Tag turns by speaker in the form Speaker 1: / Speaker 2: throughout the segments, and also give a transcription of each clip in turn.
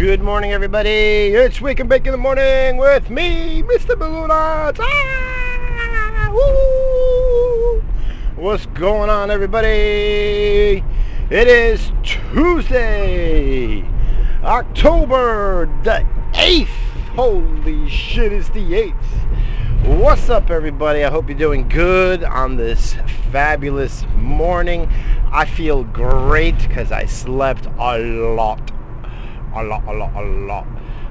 Speaker 1: Good morning, everybody. It's Wake and Bake in the Morning with me, Mr. Balloonauts. Ah! What's going on, everybody? It is Tuesday, October the 8th. Holy shit, it's the 8th. What's up, everybody? I hope you're doing good on this fabulous morning. I feel great because I slept a lot a lot, a lot, a lot.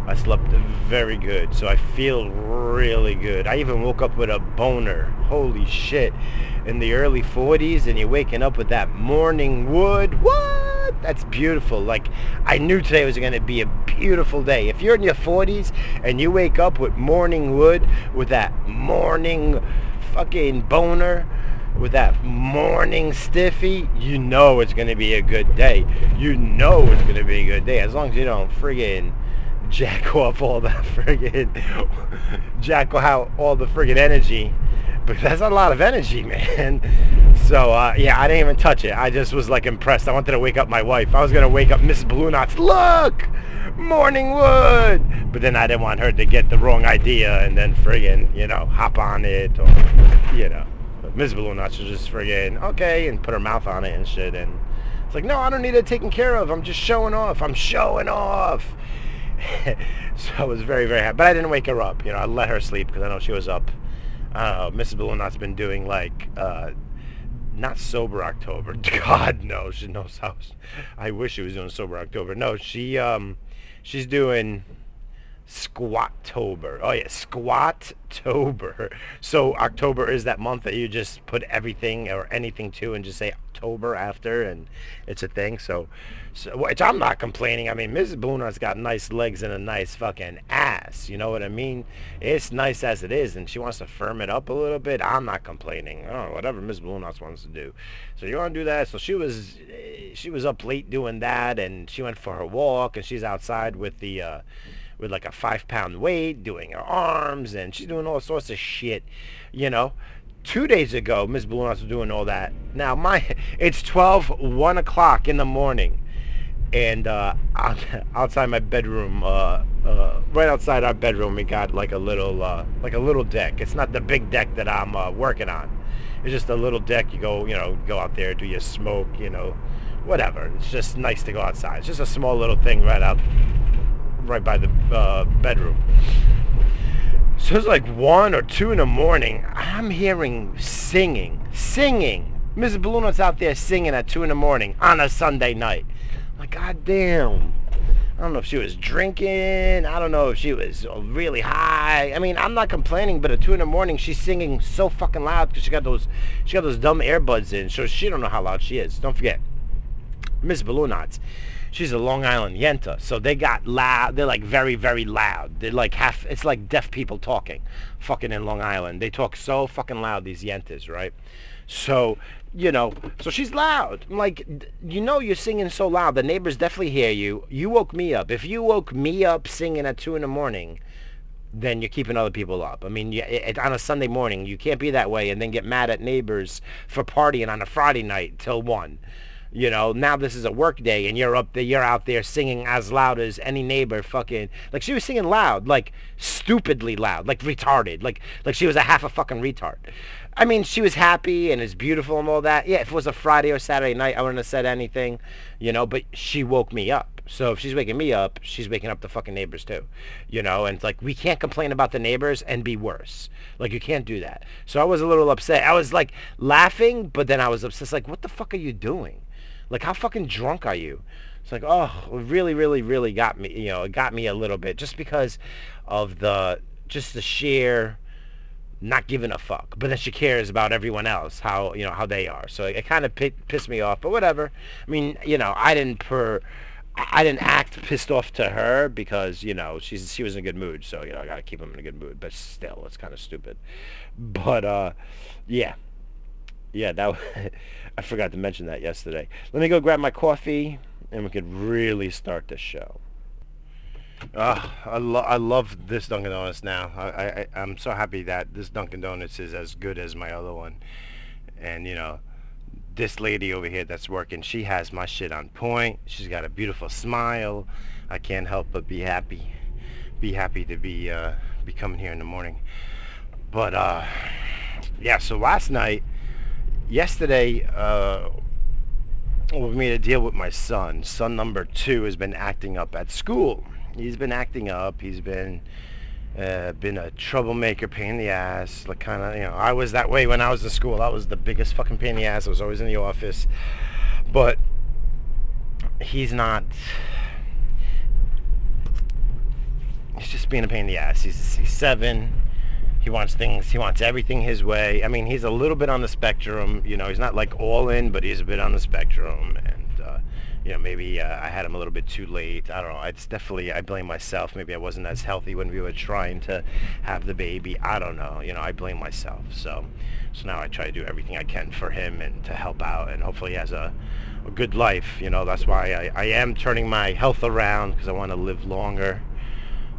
Speaker 1: I slept very good, so I feel really good. I even woke up with a boner. Holy shit. In the early 40s and you're waking up with that morning wood. What? That's beautiful. Like, I knew today was going to be a beautiful day. If you're in your 40s and you wake up with morning wood, with that morning fucking boner, with that morning stiffy, you know it's going to be a good day. You know it's going to be a good day. As long as you don't friggin' jack off all that friggin' jack out all the friggin' energy. But that's a lot of energy, man. So, uh, yeah, I didn't even touch it. I just was, like, impressed. I wanted to wake up my wife. I was to wake up Miss Blue Balloonauts. Look! Morning wood! But then I didn't want her to get the wrong idea and then friggin', you know, hop on it or, you know. Ms. Balloonauts was just friggin' okay and put her mouth on it and shit. And it's like, no, I don't need it taken care of. I'm just showing off. I'm showing off. so I was very, very happy. But I didn't wake her up. You know, I let her sleep because I know she was up. Uh, Mrs. Balloonauts been doing like, uh, not sober October. God, no. She knows how. I wish she was doing sober October. No, she, um, she's doing Squattober. Oh yeah, Squattober. So October is that month that you just put everything or anything to and just say October after and it's a thing. So, so which I'm not complaining. I mean, Mrs. Balloonauts got nice legs and a nice fucking ass. You know what I mean? It's nice as it is and she wants to firm it up a little bit. I'm not complaining. Oh, whatever Mrs. Balloonauts wants to do. So you want to do that? So she was she was up late doing that and she went for her walk and she's outside with the uh with like a five pound weight, doing her arms, and she's doing all sorts of shit, you know. Two days ago, Miss Balloonauts was doing all that. Now, my it's 12, 1 o'clock in the morning, and uh, outside my bedroom, uh, uh, right outside our bedroom, we got like a little, uh, like a little deck. It's not the big deck that I'm uh, working on. It's just a little deck. You go, you know, go out there, do your smoke, you know, whatever. It's just nice to go outside. It's just a small little thing right out right by the uh, bedroom. So it's like one or two in the morning. I'm hearing singing, singing. Mrs. Balloonauts out there singing at two in the morning on a Sunday night. I'm like, God damn. I don't know if she was drinking. I don't know if she was really high. I mean, I'm not complaining, but at two in the morning, she's singing so fucking loud because she got those, she got those dumb earbuds in, so she don't know how loud she is. Don't forget, Miss Balloonauts she's a Long Island Yenta, so they got loud. They're like very, very loud. They're like half. It's like deaf people talking, fucking in Long Island. They talk so fucking loud. These Yentas, right? So you know, so she's loud. I'm like, you know, you're singing so loud. The neighbors definitely hear you. You woke me up. If you woke me up singing at two in the morning, then you're keeping other people up. I mean, you, it, on a Sunday morning, you can't be that way and then get mad at neighbors for partying on a Friday night till one. You know, now this is a work day and you're up there, you're out there singing as loud as any neighbor fucking, like she was singing loud, like stupidly loud, like retarded, like, like she was a half a fucking retard. I mean, she was happy and it's beautiful and all that. Yeah, if it was a Friday or Saturday night, I wouldn't have said anything, you know, but she woke me up. So if she's waking me up, she's waking up the fucking neighbors too, you know. And it's like we can't complain about the neighbors and be worse. Like you can't do that. So I was a little upset. I was like laughing, but then I was upset. Like, what the fuck are you doing? Like, how fucking drunk are you? It's like, oh, it really, really, really got me, you know, it got me a little bit just because of the, just the sheer not giving a fuck. But then she cares about everyone else, how, you know, how they are. So it, it kind of p- pissed me off, but whatever. I mean, you know, I didn't per, I didn't act pissed off to her because, you know, she's, she was in a good mood. So, you know, I got to keep them in a good mood. But still, it's kind of stupid. But, uh, yeah, yeah, that I forgot to mention that yesterday. Let me go grab my coffee, and we could really start this show. Uh, I, lo- I love this Dunkin' Donuts now. I, I, I'm so happy that this Dunkin' Donuts is as good as my other one. And, you know, this lady over here that's working, she has my shit on point. She's got a beautiful smile. I can't help but be happy, be happy to be uh, be coming here in the morning. But uh, yeah, so last night, yesterday, uh, we made a deal with my son. Son number two has been acting up at school. He's been acting up. He's been uh, been a troublemaker, pain in the ass. Like kind of, you know, I was that way when I was in school. I was the biggest fucking pain in the ass. I was always in the office, but he's not. He's just being a pain in the ass. He's, he's seven. He wants things. He wants everything his way. I mean, he's a little bit on the spectrum. You know, he's not like all in, but he's a bit on the spectrum. And uh, you know, maybe uh, I had him a little bit too late. I don't know. It's definitely I blame myself. Maybe I wasn't as healthy when we were trying to have the baby. I don't know. You know, I blame myself. So, so now I try to do everything I can for him and to help out, and hopefully he has a, a good life. You know, that's why I, I am turning my health around because I want to live longer.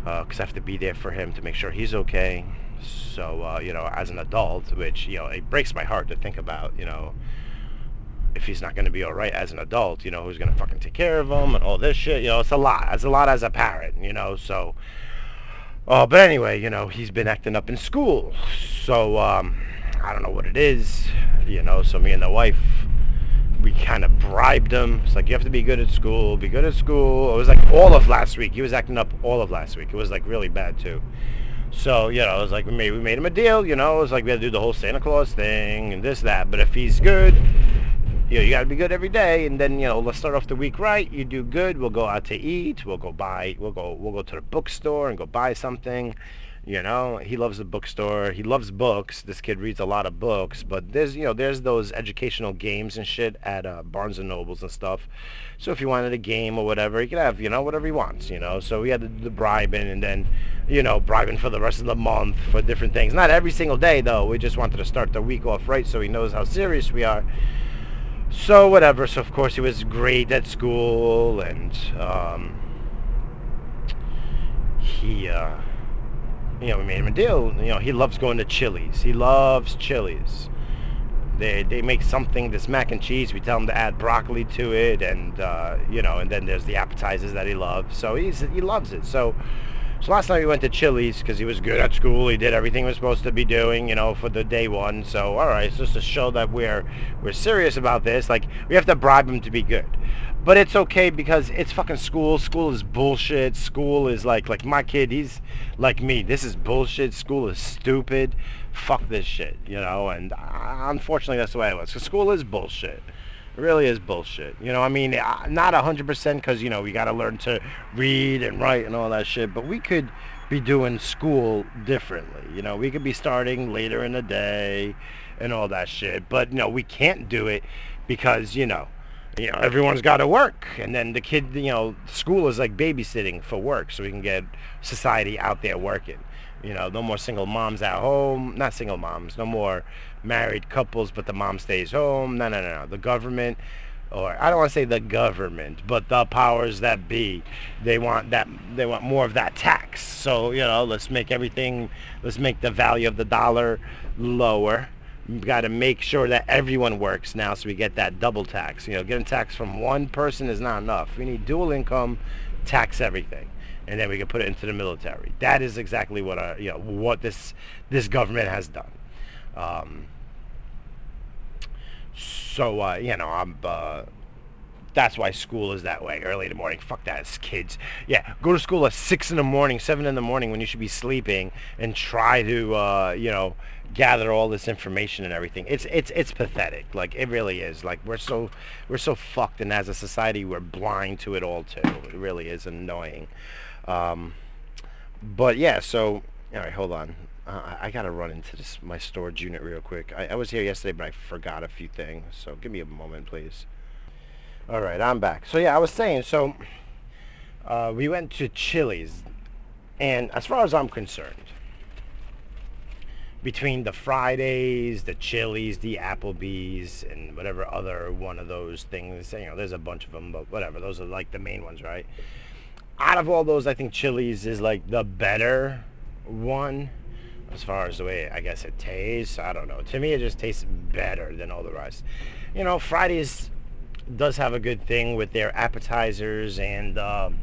Speaker 1: Because uh, I have to be there for him to make sure he's okay. So, uh, you know, as an adult, which, you know, it breaks my heart to think about, you know, if he's not going to be all right as an adult, you know, who's going to fucking take care of him and all this shit, you know, it's a lot. It's a lot as a parent, you know, so. Oh, but anyway, you know, he's been acting up in school. So, um, I don't know what it is, you know, so me and the wife, we kind of bribed him. It's like, you have to be good at school, be good at school. It was like all of last week. He was acting up all of last week. It was like really bad too. So, you know, it was like we made, we made him a deal, you know, it was like we had to do the whole Santa Claus thing and this, that. But if he's good, you know, you got to be good every day. And then, you know, let's start off the week right. You do good. We'll go out to eat. We'll go buy, we'll go, we'll go to the bookstore and go buy something. You know, he loves the bookstore. He loves books. This kid reads a lot of books. But there's, you know, there's those educational games and shit at uh, Barnes and Nobles and stuff. So if he wanted a game or whatever, he could have, you know, whatever he wants. You know, so we had to the, the bribing and then, you know, bribing for the rest of the month for different things. Not every single day though. We just wanted to start the week off right so he knows how serious we are. So whatever. So of course he was great at school and um, he. Uh, you know, we made him a deal. You know, he loves going to Chili's. He loves Chili's. They they make something this mac and cheese. We tell him to add broccoli to it, and uh, you know, and then there's the appetizers that he loves. So he's he loves it. So. So last night we went to Chili's because he was good at school. He did everything was supposed to be doing, you know, for the day one. So all right, it's just to show that we're we're serious about this. Like we have to bribe him to be good but it's okay because it's fucking school. School is bullshit. School is like like my kid. He's like me. This is bullshit. School is stupid. Fuck this shit, you know. And uh, unfortunately, that's the way it was. Cause school is bullshit. It really is bullshit. You know, I mean, uh, not a hundred percent because you know we got to learn to read and write and all that shit. But we could be doing school differently. You know, we could be starting later in the day and all that shit. But no, we can't do it because you know you know, everyone's got to work. And then the kid, you know, school is like babysitting for work so we can get society out there working. You know, no more single moms at home. Not single moms. No more married couples, but the mom stays home. No, no, no, no. The government, or I don't want to say the government, but the powers that be, they want that. They want more of that tax. So you know, let's make everything. Let's make the value of the dollar lower got to make sure that everyone works now so we get that double tax. You know, getting tax from one person is not enough. We need dual income, tax everything, and then we can put it into the military. That is exactly what our, you know, what this this government has done. Um, so uh, you know, I'm. Uh, that's why school is that way early in the morning. Fuck that, it's kids. Yeah, go to school at six in the morning, seven in the morning when you should be sleeping, and try to, uh, you know, gather all this information and everything. It's it's it's pathetic. Like it really is. Like we're so we're so fucked, and as a society, we're blind to it all too. It really is annoying. Um, but yeah, so all right, hold on. Uh, I gotta run into this my storage unit real quick. I, I was here yesterday, but I forgot a few things. So give me a moment, please. All right, I'm back. So yeah, I was saying. So uh, we went to Chili's, and as far as I'm concerned between the Fridays, the Chili's, the Applebee's, and whatever other one of those things. You know, there's a bunch of them, but whatever. Those are like the main ones, right? Out of all those, I think Chili's is like the better one. as far as the way I guess it tastes. I don't know. To me, it just tastes better than all the rest. You know, Fridays does have a good thing with their appetizers and um,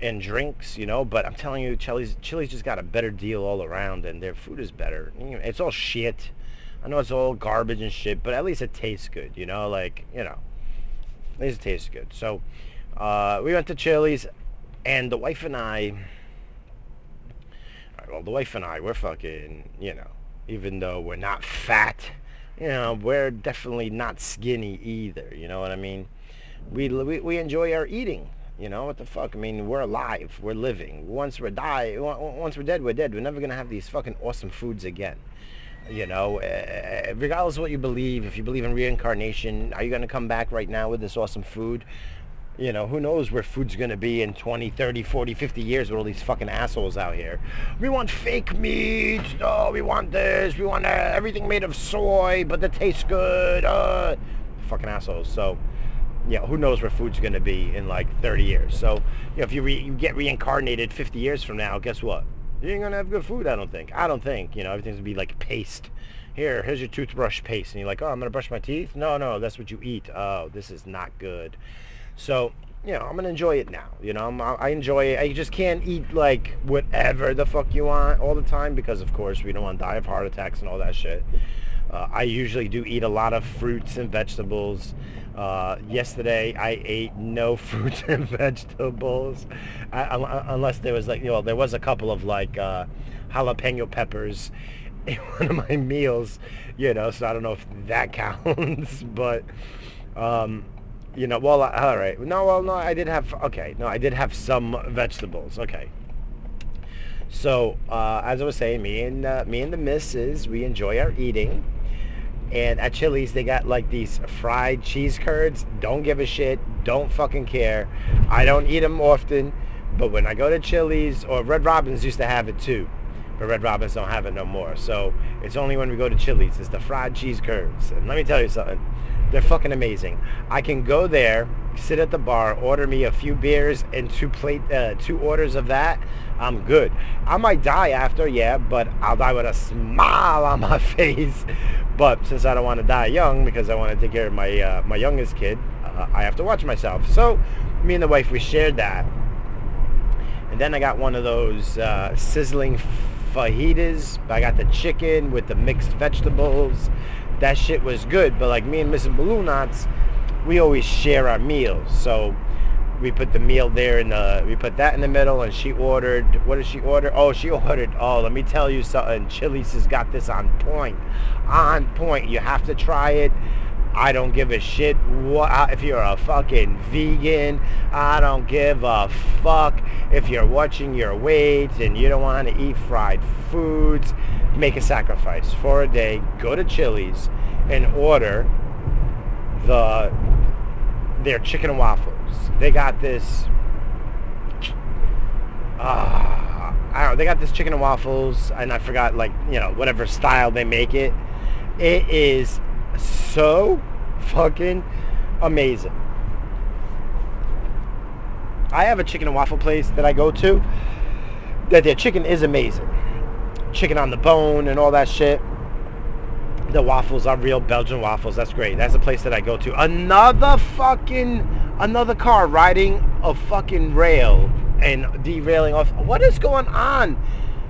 Speaker 1: and drinks, you know. But I'm telling you, Chili's Chili's just got a better deal all around, and their food is better. It's all shit. I know it's all garbage and shit, but at least it tastes good, you know. Like you know, at least it tastes good. So uh, we went to Chili's, and the wife and I. Well, the wife and I, we're fucking, you know, even though we're not fat, you know, we're definitely not skinny either. You know what I mean? We we, we enjoy our eating. You know what the fuck? I mean, we're alive. We're living. Once we're die, once we're dead, we're dead. We're never gonna have these fucking awesome foods again. You know, uh, regardless of what you believe, if you believe in reincarnation, are you gonna come back right now with this awesome food? You know, who knows where food's going to be in 20, 30, 40, 50 years with all these fucking assholes out here. We want fake meat. Oh, we want this. We want uh, everything made of soy, but that tastes good. Uh, fucking assholes. So, yeah, who knows where food's going to be in like 30 years. So, you know, if you, re- you get reincarnated 50 years from now, guess what? You ain't going to have good food, I don't think. I don't think. You know, everything's going to be like paste. Here, here's your toothbrush paste. And you're like, oh, I'm going to brush my teeth? No, no, that's what you eat. Oh, this is not good. So, you know, I'm gonna enjoy it now. You know, I'm, i enjoy it. I just can't eat like whatever the fuck you want all the time because, of course, we don't want to die of heart attacks and all that shit. Uh, I usually do eat a lot of fruits and vegetables. Uh, yesterday, I ate no fruits and vegetables, I, unless there was like, you know, there was a couple of like uh, jalapeno peppers in one of my meals, you know. So I don't know if that counts, but. Um, you know, well, all right. No, well, no, I did have, okay, no, I did have some vegetables. Okay. So, uh, as I was saying, me and uh, me and the missus, we enjoy our eating. And at Chili's, they got like these fried cheese curds. Don't give a shit. Don't fucking care. I don't eat them often, but when I go to Chili's, or Red Robin's used to have it too, but Red Robin's don't have it no more. So it's only when we go to Chili's. It's the fried cheese curds. And let me tell you something. They're fucking amazing. I can go there, sit at the bar, order me a few beers and two plate, uh, two orders of that. I'm good. I might die after, yeah, but I'll die with a smile on my face. But since I don't want to die young because I want to take care of my uh, my youngest kid, uh, I have to watch myself. So me and the wife we shared that, and then I got one of those uh, sizzling fajitas. I got the chicken with the mixed vegetables that shit was good. But like me and Mrs. Balloonats, we always share our meals. So we put the meal there and the we put that in the middle and she ordered what did she order oh she ordered oh let me tell you something chili's has got this on point on point you have to try it I don't give a shit what uh, if you're a fucking vegan. I don't give a fuck if you're watching your weight and you don't want to eat fried foods. Make a sacrifice for a day. Go to Chili's and order the their chicken and waffles. They got this. Uh, I don't know. They got this chicken and waffles, and I forgot like you know whatever style they make it. It is so fucking amazing. I have a chicken and waffle place that I go to that their chicken is amazing. Chicken on the bone and all that shit. The waffles are real Belgian waffles. That's great. That's a place that I go to. Another fucking another car riding a fucking rail and derailing off. What is going on?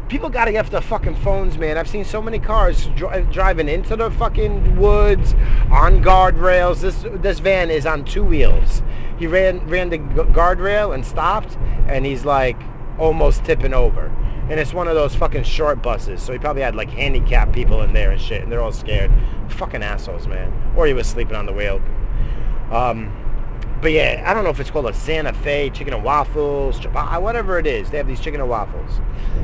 Speaker 1: people got to get off the fucking phones, man. I've seen so many cars dri- driving into the fucking woods on guardrails. This this van is on two wheels. He ran ran the guardrail and stopped, and he's like almost tipping over. And it's one of those fucking short buses, so he probably had like handicapped people in there and shit, and they're all scared. Fucking assholes, man. Or he was sleeping on the wheel. Um, but yeah, I don't know if it's called a Santa Fe chicken and waffles, whatever it is. They have these chicken and waffles,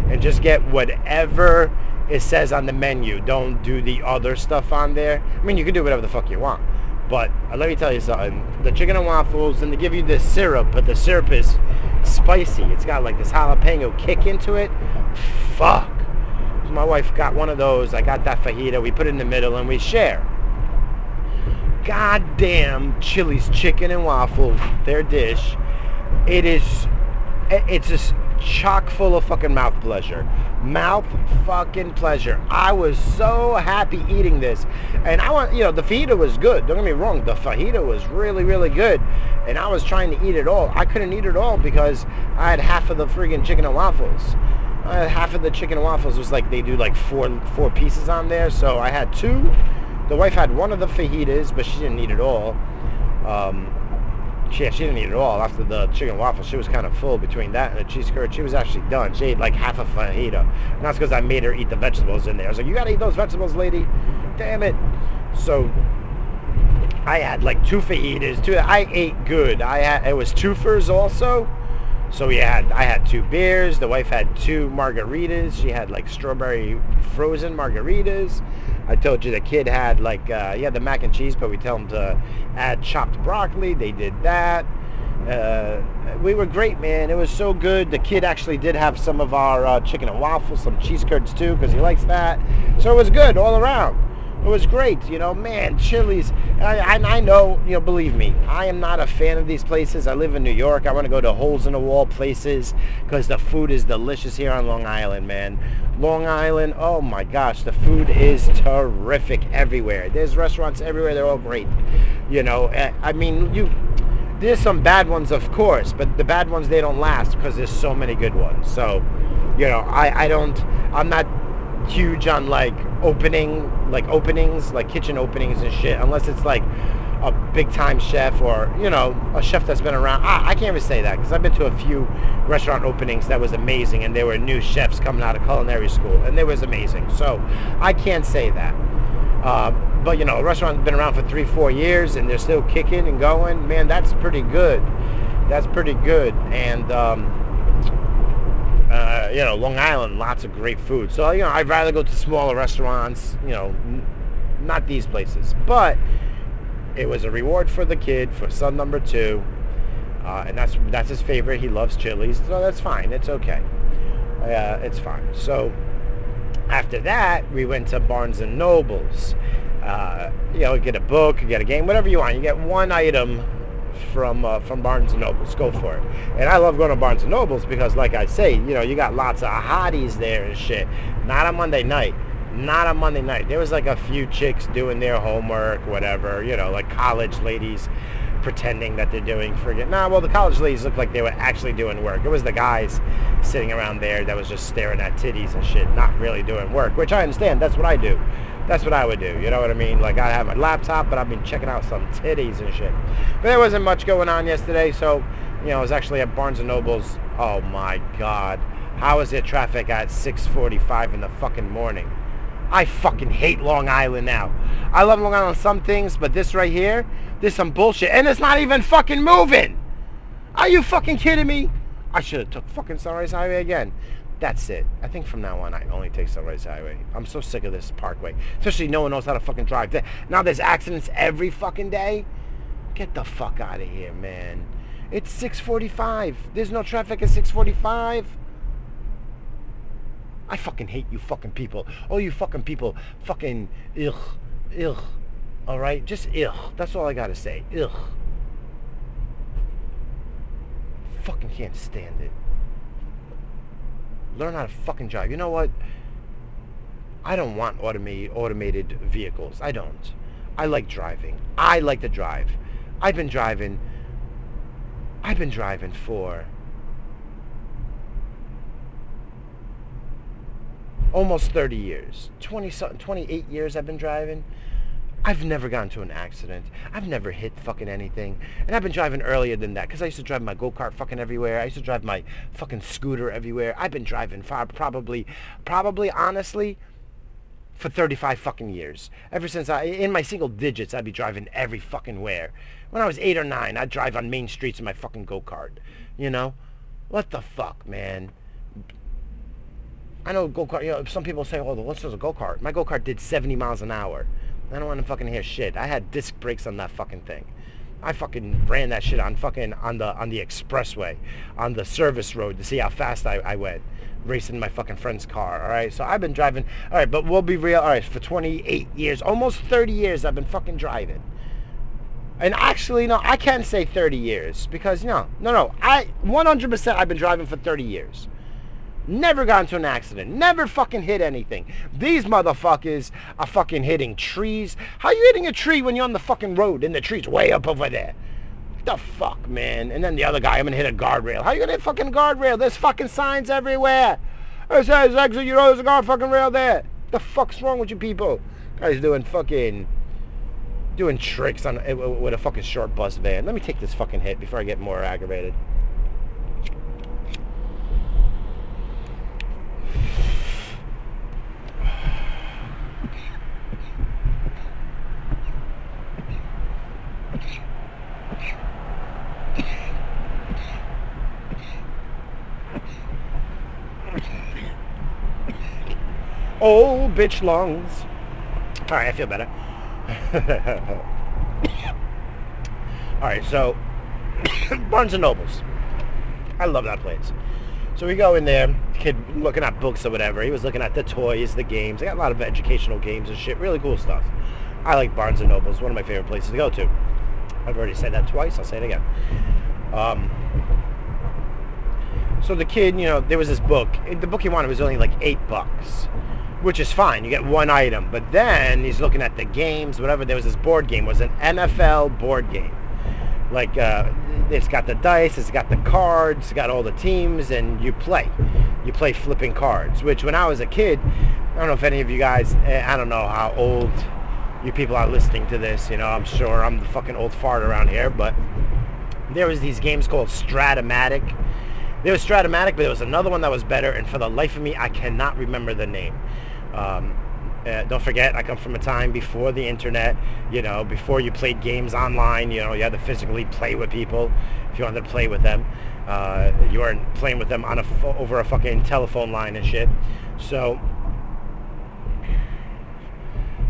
Speaker 1: and just get whatever it says on the menu. Don't do the other stuff on there. I mean, you can do whatever the fuck you want, but uh, let me tell you something. The chicken and waffles, and they give you this syrup, but the syrup is spicy. It's got like this jalapeno kick into it. Fuck. So my wife got one of those. I got that fajita. We put it in the middle, and we share goddamn Chili's chicken and waffle, their dish. It is, it's just chock full of fucking mouth pleasure. Mouth fucking pleasure. I was so happy eating this. And I want, you know, the fajita was good. Don't get me wrong. The fajita was really, really good. And I was trying to eat it all. I couldn't eat it all because I had half of the friggin' chicken and waffles. Half of the chicken and waffles was like they do like four four pieces on there. So I had two. The wife had one of the fajitas, but she didn't eat it all. Um, she, she didn't eat it all after the chicken waffle. She was kind of full between that and the cheese curd. She was actually done. She ate like half a fajita. And that's because I made her eat the vegetables in there. I was like, you got to eat those vegetables, lady. Damn it. So I had like two fajitas. Two, I ate good. I had, it was twofers also. So we had, I had two beers. The wife had two margaritas. She had like strawberry frozen margaritas. I told you the kid had like, uh, he had the mac and cheese, but we tell him to add chopped broccoli. They did that. Uh, we were great, man. It was so good. The kid actually did have some of our uh, chicken and waffles, some cheese curds too, because he likes that. So it was good all around. It was great, you know, man, Chili's. I, I, I, know, you know, believe me, I am not a fan of these places. I live in New York. I want to go to holes in the wall places because the food is delicious here on Long Island, man. Long Island, oh my gosh, the food is terrific everywhere. There's restaurants everywhere. They're all great. You know, eh, I mean, you there's some bad ones, of course, but the bad ones they don't last because there's so many good ones. So, you know, I, I don't, I'm not huge on like opening, like openings, like kitchen openings and shit, unless it's like a big time chef or you know a chef that's been around. I, I can't even say that because I've been to a few restaurant openings that was amazing, and there were new chefs coming out of culinary school, and it was amazing. So I can't say that. Uh, but you know, a restaurant's been around for three, four years, and they're still kicking and going. Man, that's pretty good. That's pretty good, and. Um, you know, Long Island, lots of great food. So, you know, I'd rather go to smaller restaurants, you know, n- not these places. But it was a reward for the kid for son number two. Uh, and that's that's his favorite. He loves chilies. so that's fine. It's okay. Uh, it's fine. So after that, we went to Barnes and Nobles. Uh, you know, get a book, get a game, whatever you want. You get one item from uh, from Barnes and Nobles. Go for it. And I love going to Barnes and Nobles because, like I say, you know, you got lots of hotties there and shit. Not on Monday night. Not on Monday night. There was like a few chicks doing their homework, whatever. You know, like college ladies pretending that they're doing friggin' nah well the college ladies looked like they were actually doing work it was the guys sitting around there that was just staring at titties and shit not really doing work which i understand that's what i do that's what I would do. You know what I mean? Like I have my laptop, but I've been checking out some titties and shit. But there wasn't much going on yesterday, so you know, I was actually at Barnes and Nobles. Oh my God, how is there traffic at 6:45 in the fucking morning? I fucking hate Long Island now. I love Long Island some things, but this right here, this some bullshit, and it's not even fucking moving. Are you fucking kidding me? I should have took fucking Sunrise Highway again. That's it. I think from now on, I only take Sunrise Highway. I'm so sick of this parkway. Especially no one knows how to fucking drive. Now there's accidents every fucking day. Get the fuck out of here, man. It's 6:45. There's no traffic at 6:45. I fucking hate you fucking people. Oh, you fucking people. Fucking ugh, ugh. All right, just ugh. That's all I gotta say. Ugh. Fucking can't stand it. Learn how to fucking drive. You know what? I don't want automated automated vehicles. I don't. I like driving. I like to drive. I've been driving. I've been driving for almost 30 years. 20 28 years I've been driving. I've never gotten to an accident. I've never hit fucking anything. And I've been driving earlier than that because I used to drive my go-kart fucking everywhere. I used to drive my fucking scooter everywhere. I've been driving far, probably, probably, honestly, for 35 fucking years. Ever since I, in my single digits, I'd be driving every fucking where. When I was eight or nine, I'd drive on main streets in my fucking go-kart. You know? What the fuck, man? I know go-kart, you know, some people say, oh, the what's a go-kart? My go-kart did 70 miles an hour. I don't want to fucking hear shit. I had disc brakes on that fucking thing. I fucking ran that shit on fucking on the on the expressway, on the service road to see how fast I, I went, racing my fucking friend's car. All right, so I've been driving. All right, but we'll be real. All right, for 28 years, almost 30 years, I've been fucking driving. And actually, no, I can't say 30 years because no, no, no. I 100% I've been driving for 30 years. Never got into an accident. Never fucking hit anything. These motherfuckers are fucking hitting trees. How you hitting a tree when you're on the fucking road and the tree's way up over there? The fuck, man. And then the other guy, I'm gonna hit a guardrail. How you gonna hit fucking guardrail? There's fucking signs everywhere. It says exit, you know there's a guard fucking rail there. The fuck's wrong with you people? Guys doing fucking doing tricks on eh, with a fucking short bus van. Let me take this fucking hit before I get more aggravated. Oh, bitch lungs. All right, I feel better. All right, so Barnes and Nobles. I love that place. So we go in there, kid looking at books or whatever. He was looking at the toys, the games. They got a lot of educational games and shit. Really cool stuff. I like Barnes and Nobles. One of my favorite places to go to. I've already said that twice. I'll say it again. Um, so the kid, you know, there was this book. The book he wanted was only like eight bucks which is fine. You get one item. But then he's looking at the games, whatever. There was this board game. It was an NFL board game. Like, uh, it's got the dice, it's got the cards, it's got all the teams, and you play. You play flipping cards, which when I was a kid, I don't know if any of you guys, eh, I don't know how old you people are listening to this. You know, I'm sure I'm the fucking old fart around here, but there was these games called Strat-O-Matic. There was Strat-O-Matic, but there was another one that was better, and for the life of me, I cannot remember the name. Um, uh, don't forget, I come from a time before the internet, you know, before you played games online, you know, you had to physically play with people if you wanted to play with them. Uh, you weren't playing with them on a over a fucking telephone line and shit. So,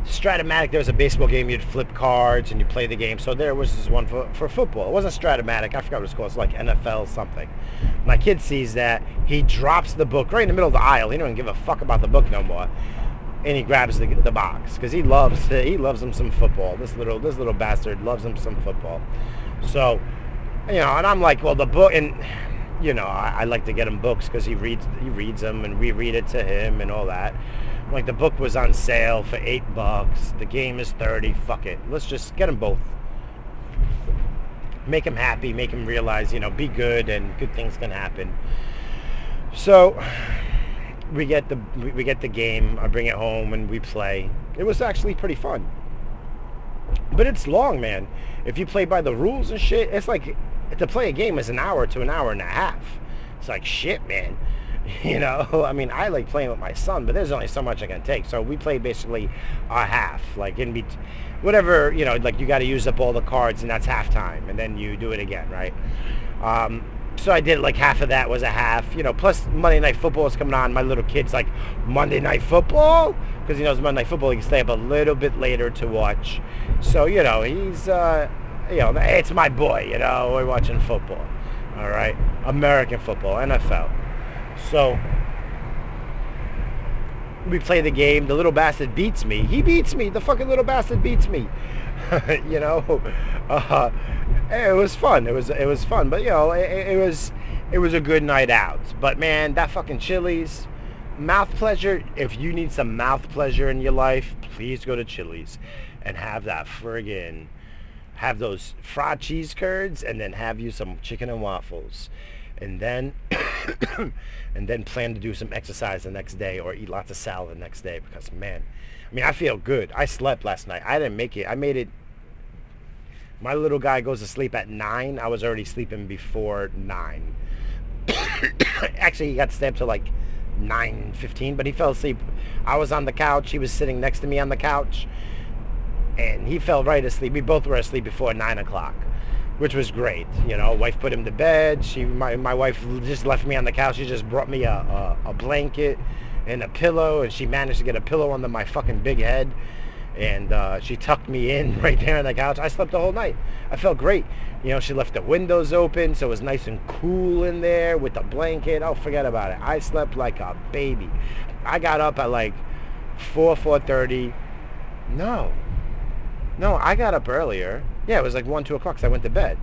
Speaker 1: Strat-O-Matic, there was a baseball game, you'd flip cards and you play the game. So there was this one for, for football. It wasn't Strat-O-Matic, I forgot what it's called. It's like NFL something. My kid sees that, he drops the book right in the middle of the aisle. He don't even give a fuck about the book no more and he grabs the, the box because he loves he loves him some football. This little this little bastard loves him some football. So, you know, and I'm like, well, the book, and you know, I, I like to get him books because he reads he reads them and we read it to him and all that. Like the book was on sale for eight bucks. The game is thirty. Fuck it. Let's just get them both. Make him happy. Make him realize, you know, be good and good things can happen. So we get the we get the game. I bring it home and we play. It was actually pretty fun. But it's long, man. If you play by the rules and shit, it's like to play a game is an hour to an hour and a half. It's like shit, man. You know, I mean, I like playing with my son, but there's only so much I can take. So we play basically a half, like in between, whatever, you know, like you got to use up all the cards and that's halftime, and then you do it again, right? Um, so I did like half of that was a half, you know. Plus Monday Night Football is coming on. My little kid's like Monday Night Football because he knows Monday Night Football. He can stay up a little bit later to watch. So you know he's, uh, you know, it's my boy. You know, we're watching football. All right, American football, NFL. So we play the game. The little bastard beats me. He beats me. The fucking little bastard beats me. you know, uh, it was fun. It was it was fun, but you know, it, it was it was a good night out. But man, that fucking Chili's, mouth pleasure. If you need some mouth pleasure in your life, please go to Chili's and have that friggin' have those fried cheese curds and then have you some chicken and waffles and then and then plan to do some exercise the next day or eat lots of salad the next day because man I mean I feel good I slept last night I didn't make it I made it my little guy goes to sleep at 9. I was already sleeping before 9. Actually, he got to stay up to like 9.15, but he fell asleep. I was on the couch. He was sitting next to me on the couch. And he fell right asleep. We both were asleep before 9 o'clock, which was great. You know, wife put him to bed. She, my, my wife just left me on the couch. She just brought me a, a, a blanket and a pillow, and she managed to get a pillow under my fucking big head and uh, she tucked me in right there on the couch. I slept the whole night. I felt great. You know, she left the windows open, so it was nice and cool in there with the blanket. Oh, forget about it. I slept like a baby. I got up at like 4, 4.30. No. No, I got up earlier. Yeah, it was like 1, 2 o'clock, so I went to bed.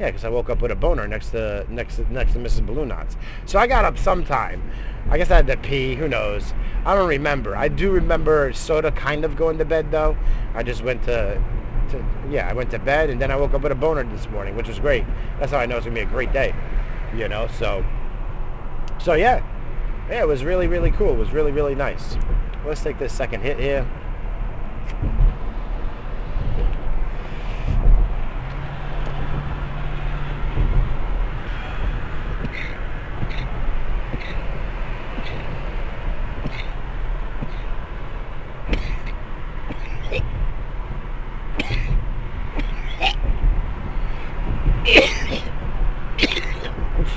Speaker 1: Yeah, because I woke up with a boner next to next to, next to Mrs. Balloon Knots. So I got up sometime. I guess I had to pee. Who knows? I don't remember. I do remember of kind of going to bed though. I just went to, to yeah, I went to bed and then I woke up with a boner this morning, which was great. That's how I know it's gonna be a great day. You know, so so yeah, yeah, it was really really cool. It was really really nice. Let's take this second hit here.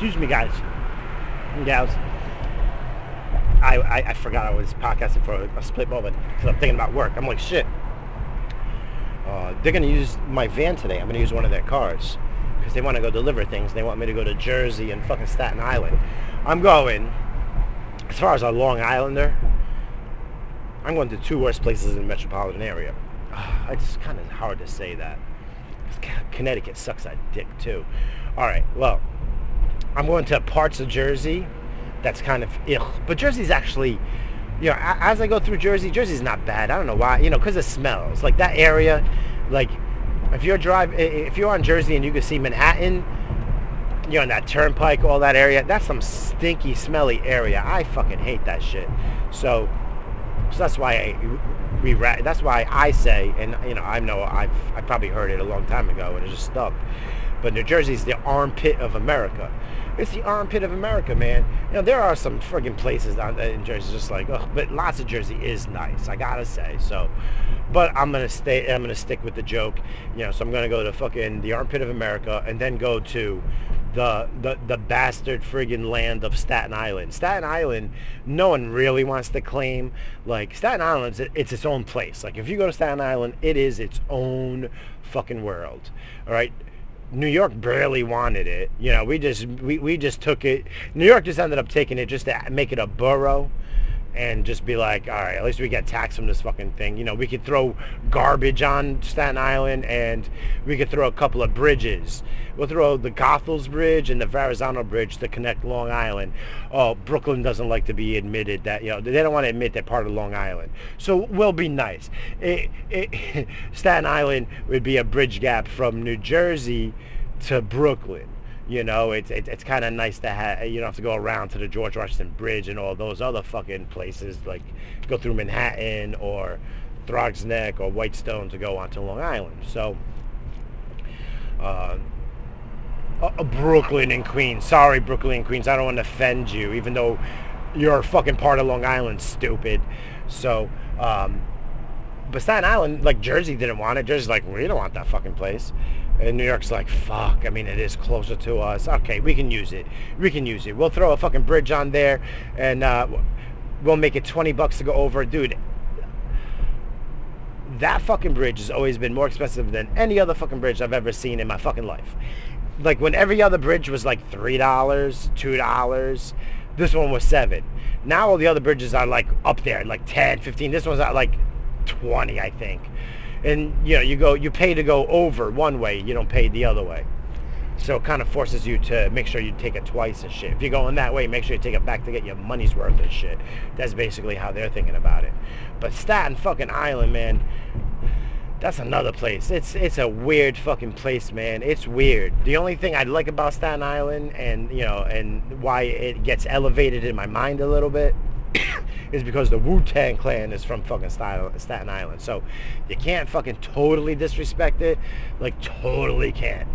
Speaker 1: Excuse me, guys and gals. I, I, I forgot I was podcasting for a, a split moment because I'm thinking about work. I'm like, shit. Uh, they're going to use my van today. I'm going to use one of their cars because they want to go deliver things. They want me to go to Jersey and fucking Staten Island. I'm going, as far as a Long Islander, I'm going to two worst places in the metropolitan area. It's kind of hard to say that. Connecticut sucks that dick too. All right, well, I'm going to parts of Jersey that's kind of ugh. But Jersey's actually, you know, as I go through Jersey, Jersey's not bad. I don't know why, you know, because it smells. Like that area, like if you're drive, if you're on Jersey and you can see Manhattan, you know, that turnpike, all that area, that's some stinky, smelly area. I fucking hate that shit. So, so that's why I, we, that's why I say, and you know, I know I've, I probably heard it a long time ago and it just stuck. But New Jersey's the armpit of America. It's the armpit of America, man. You know, there are some friggin' places down in Jersey just like, oh, but lots of Jersey is nice, I gotta say. So, but I'm gonna stay. I'm gonna stick with the joke. You know, so I'm gonna go to fucking the armpit of America and then go to the the the bastard friggin' land of Staten Island. Staten Island, no one really wants to claim. Like Staten Island, it's its own place. Like if you go to Staten Island, it is its own fucking world. All right New York barely wanted it. You know, we just we, we just took it. New York just ended up taking it just to make it a borough and just be like, all right, at least we get taxed from this fucking thing. You know, we could throw garbage on Staten Island and we could throw a couple of bridges. We'll throw the Goethals Bridge and the Verrazano Bridge to connect Long Island. Oh, Brooklyn doesn't like to be admitted that, you know, they don't want to admit they're part of Long Island. So we'll be nice. It, it, Staten Island would be a bridge gap from New Jersey to Brooklyn you know, it's it's, it's kind of nice to have. You don't have to go around to the George Washington Bridge and all those other fucking places, like go through Manhattan or Throgs Neck or Whitestone to go onto Long Island. So, uh, uh, Brooklyn and Queens. Sorry, Brooklyn and Queens. I don't want to offend you, even though you're a fucking part of Long Island, stupid. So, um, but Staten Island, like Jersey didn't want it. Jersey's like, we don't want that fucking place. And New York's like, fuck, I mean, it is closer to us. Okay, we can use it. We can use it. We'll throw a fucking bridge on there and uh, we'll make it 20 bucks to go over. Dude, that fucking bridge has always been more expensive than any other fucking bridge I've ever seen in my fucking life. Like when every other bridge was like $3, $2, this one was 7 Now all the other bridges are like up there, like 10, 15. This one's at like 20, I think and you know you go you pay to go over one way you don't pay the other way. So it kind of forces you to make sure you take it twice and shit. If you're going that way make sure you take it back to get your money's worth and shit. That's basically how they're thinking about it. But staten fucking island man that's another place. It's it's a weird fucking place man. It's weird. The only thing i like about staten island and you know and why it gets elevated in my mind a little bit is because the Wu-Tang Clan is from fucking Staten Island. So you can't fucking totally disrespect it. Like totally can't.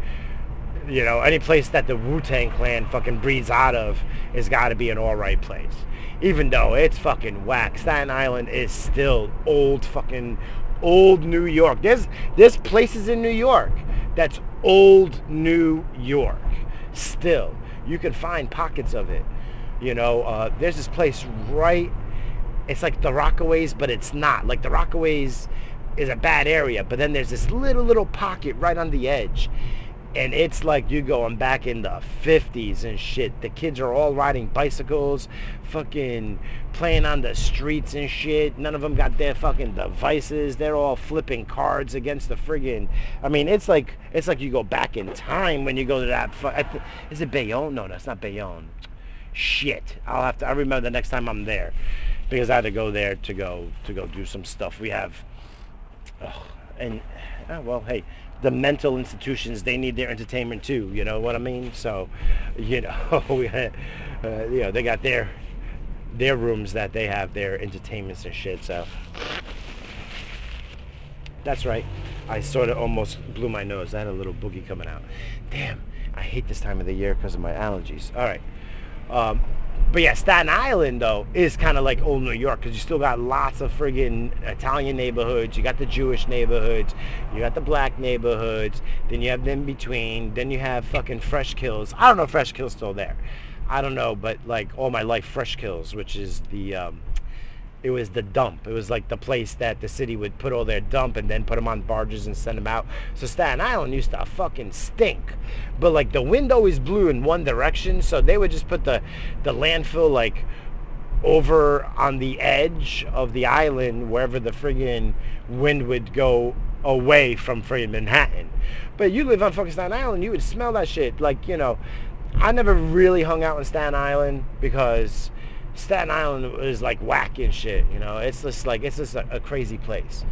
Speaker 1: You know, any place that the Wu-Tang Clan fucking breeds out of has got to be an alright place. Even though it's fucking whack. Staten Island is still old fucking old New York. There's there's places in New York that's old New York. Still, you can find pockets of it. You know, uh, there's this place right. It's like the Rockaways, but it's not. Like the Rockaways is a bad area, but then there's this little little pocket right on the edge, and it's like you're going back in the 50s and shit. The kids are all riding bicycles, fucking playing on the streets and shit. None of them got their fucking devices. They're all flipping cards against the friggin'. I mean, it's like it's like you go back in time when you go to that. Fu- is it Bayonne? No, that's not Bayonne. Shit, I'll have to. I remember the next time I'm there because I had to go there to go to go do some stuff. We have, oh, and oh, well, hey, the mental institutions they need their entertainment too you know what i mean? So you know uh, you know they got their their rooms that they have their entertainments and shit so. That's right. I sort of almost blew my nose. I had a little boogie coming out. Damn i hate this time of the year because of my allergies. All right um, but yeah, Staten Island though is kind of like old New York because you still got lots of friggin' Italian neighborhoods. You got the Jewish neighborhoods. You got the black neighborhoods. Then you have them between. Then you have fucking Fresh Kills. I don't know if Fresh Kills still there. I don't know, but like all my life, Fresh Kills, which is the um, it was the dump. It was like the place that the city would put all their dump and then put them on barges and send them out. So Staten Island used to fucking stink. But like the wind always blew in one direction, so they would just put the the landfill like over on the edge of the island wherever the friggin' wind would go away from friggin' Manhattan. But you live on fucking Staten Island, you would smell that shit. Like, you know, I never really hung out in Staten Island because Staten Island is like whack and shit. You know, it's just like it's just a, a crazy place.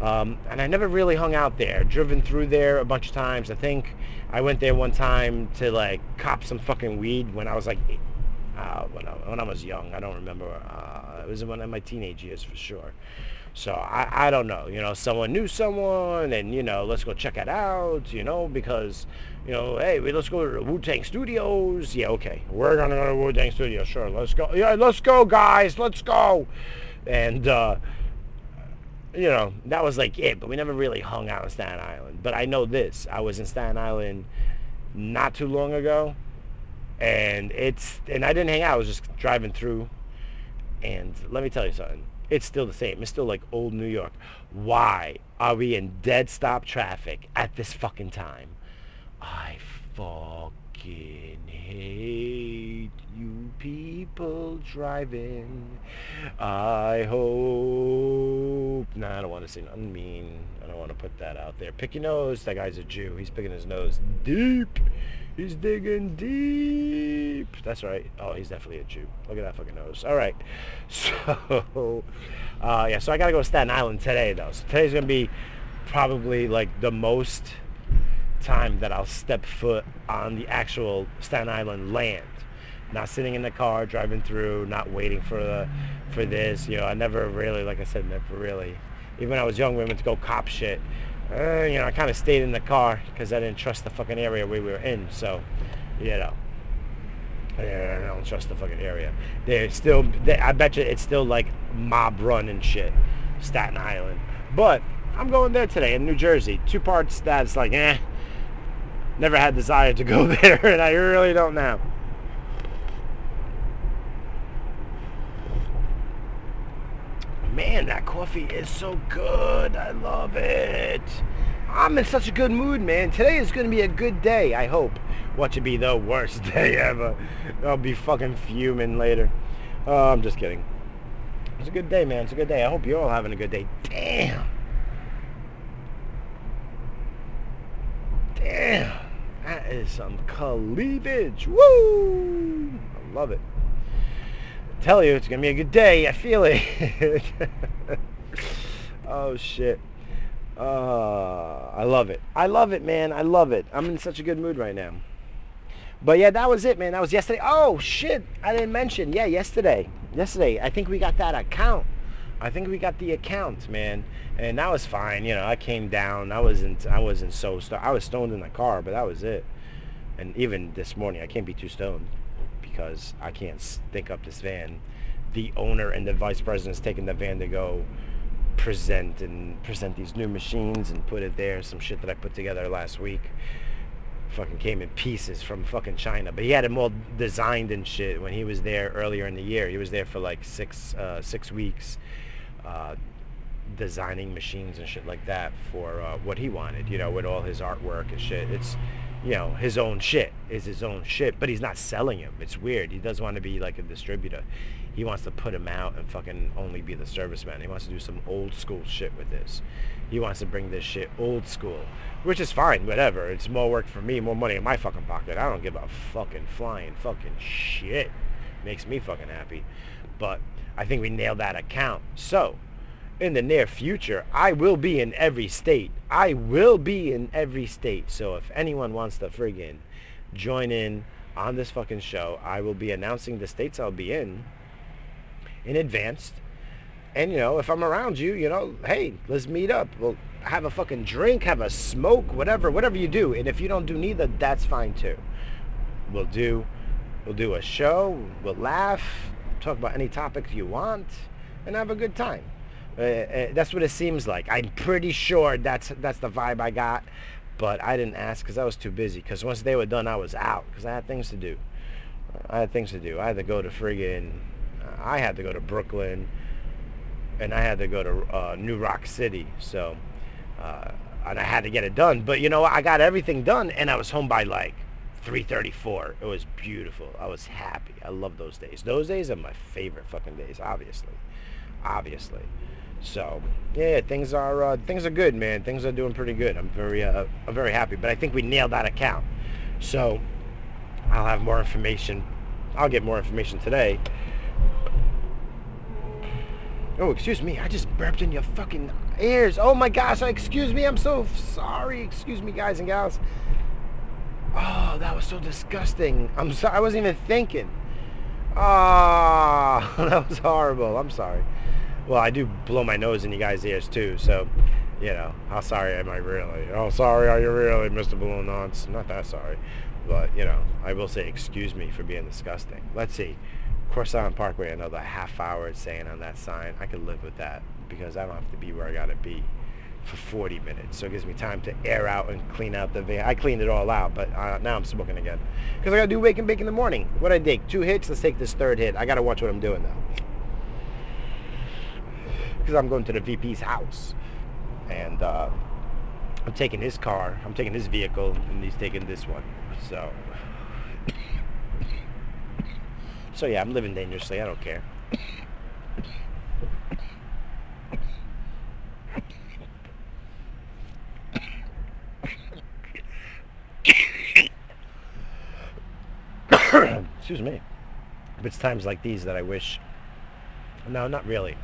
Speaker 1: Um, and I never really hung out there. Driven through there a bunch of times. I think I went there one time to like cop some fucking weed when I was like, uh, when, I, when I was young. I don't remember. Uh, it was one of my teenage years for sure. So I, I don't know, you know, someone knew someone and, you know, let's go check it out, you know, because, you know, hey, let's go to Wu-Tang Studios. Yeah, okay. We're going to go to Wu-Tang Studios. Sure, let's go. Yeah, let's go, guys. Let's go. And, uh, you know, that was like it, but we never really hung out in Staten Island. But I know this. I was in Staten Island not too long ago. And it's, and I didn't hang out. I was just driving through. And let me tell you something it's still the same. It's still like old New York. Why are we in dead stop traffic at this fucking time? I fucking hate you people driving. I hope. Nah, I don't want to say nothing mean. I don't want to put that out there. Pick your nose. That guy's a Jew. He's picking his nose deep. He's digging deep. That's right. Oh, he's definitely a Jew. Look at that fucking nose. All right. So, uh, yeah, so I got to go to Staten Island today, though. So today's to be probably like the most time that I'll step foot on the actual Staten Island land. Not sitting in the car, driving through, not waiting for the, for this. You know, I never really, like I said, never really. Even when I was young, we went to go cop shit uh, you know, I kind of stayed in the car because I didn't trust the fucking area we were in. So, you know, yeah, I don't trust the fucking area. They're still, they, I bet you it's still like mob run and shit, Staten Island. But I'm going there today in New Jersey. Two parts that's like, eh, never had desire to go there, and I really don't now. Man, that coffee is so good. I love it. I'm in such a good mood, man. Today is going to be a good day, I hope. Watch it be the worst day ever. I'll be fucking fuming later. Oh, I'm just kidding. It's a good day, man. It's a good day. I hope you're all having a good day. Damn. Damn. That is some cleavage. Woo! I love it tell you, it's going to be a good day. I feel it. oh, shit. Uh, I love it. I love it, man. I love it. I'm in such a good mood right now. But yeah, that was it, man. That was yesterday. Oh, shit. I didn't mention. Yeah, yesterday. Yesterday. I think we got that account. I think we got the account, man. And that was fine. You know, I came down. I wasn't, I wasn't so stoned. I was stoned in the car, but that was it. And even this morning, I can't be too stoned because I can't stick up this van. The owner and the vice president's taking the van to go present and present these new machines and put it there. Some shit that I put together last week. Fucking came in pieces from fucking China, but he had them all designed and shit when he was there earlier in the year. He was there for like six uh, six weeks, uh, designing machines and shit like that for uh, what he wanted. You know, with all his artwork and shit. It's you know, his own shit is his own shit, but he's not selling him. It's weird. He doesn't want to be like a distributor. He wants to put him out and fucking only be the serviceman. He wants to do some old school shit with this. He wants to bring this shit old school, which is fine, whatever. It's more work for me, more money in my fucking pocket. I don't give a fucking flying fucking shit. Makes me fucking happy. But I think we nailed that account. So, in the near future, I will be in every state. I will be in every state. So if anyone wants to friggin' join in on this fucking show, I will be announcing the states I'll be in in advance. And you know, if I'm around you, you know, hey, let's meet up. We'll have a fucking drink, have a smoke, whatever, whatever you do. And if you don't do neither, that's fine too. We'll do we'll do a show, we'll laugh, talk about any topics you want, and have a good time. Uh, uh, that's what it seems like. I'm pretty sure that's that's the vibe I got, but I didn't ask because I was too busy. Because once they were done, I was out because I had things to do. I had things to do. I had to go to friggin'. I had to go to Brooklyn, and I had to go to uh, New Rock City. So, uh, and I had to get it done. But you know, I got everything done, and I was home by like 3:34. It was beautiful. I was happy. I love those days. Those days are my favorite fucking days. Obviously, obviously. So yeah, things are uh, things are good, man. Things are doing pretty good. I'm very uh, I'm very happy. But I think we nailed that account. So I'll have more information. I'll get more information today. Oh, excuse me. I just burped in your fucking ears. Oh my gosh. Excuse me. I'm so sorry. Excuse me, guys and gals. Oh, that was so disgusting. I'm sorry. I wasn't even thinking. Ah, oh, that was horrible. I'm sorry. Well, I do blow my nose in you guys' ears too, so you know, how sorry am I really? Oh, sorry are you really, Mr. Balloon Nonce? Not that sorry, but you know, I will say excuse me for being disgusting. Let's see, Island Parkway, another half hour saying on that sign. I could live with that because I don't have to be where I gotta be for 40 minutes, so it gives me time to air out and clean out the van. I cleaned it all out, but uh, now I'm smoking again because I gotta do wake and bake in the morning. What I take two hits. Let's take this third hit. I gotta watch what I'm doing now because I'm going to the VP's house. And uh, I'm taking his car, I'm taking his vehicle, and he's taking this one. So, so yeah, I'm living dangerously. I don't care. Excuse me. It's times like these that I wish. No, not really.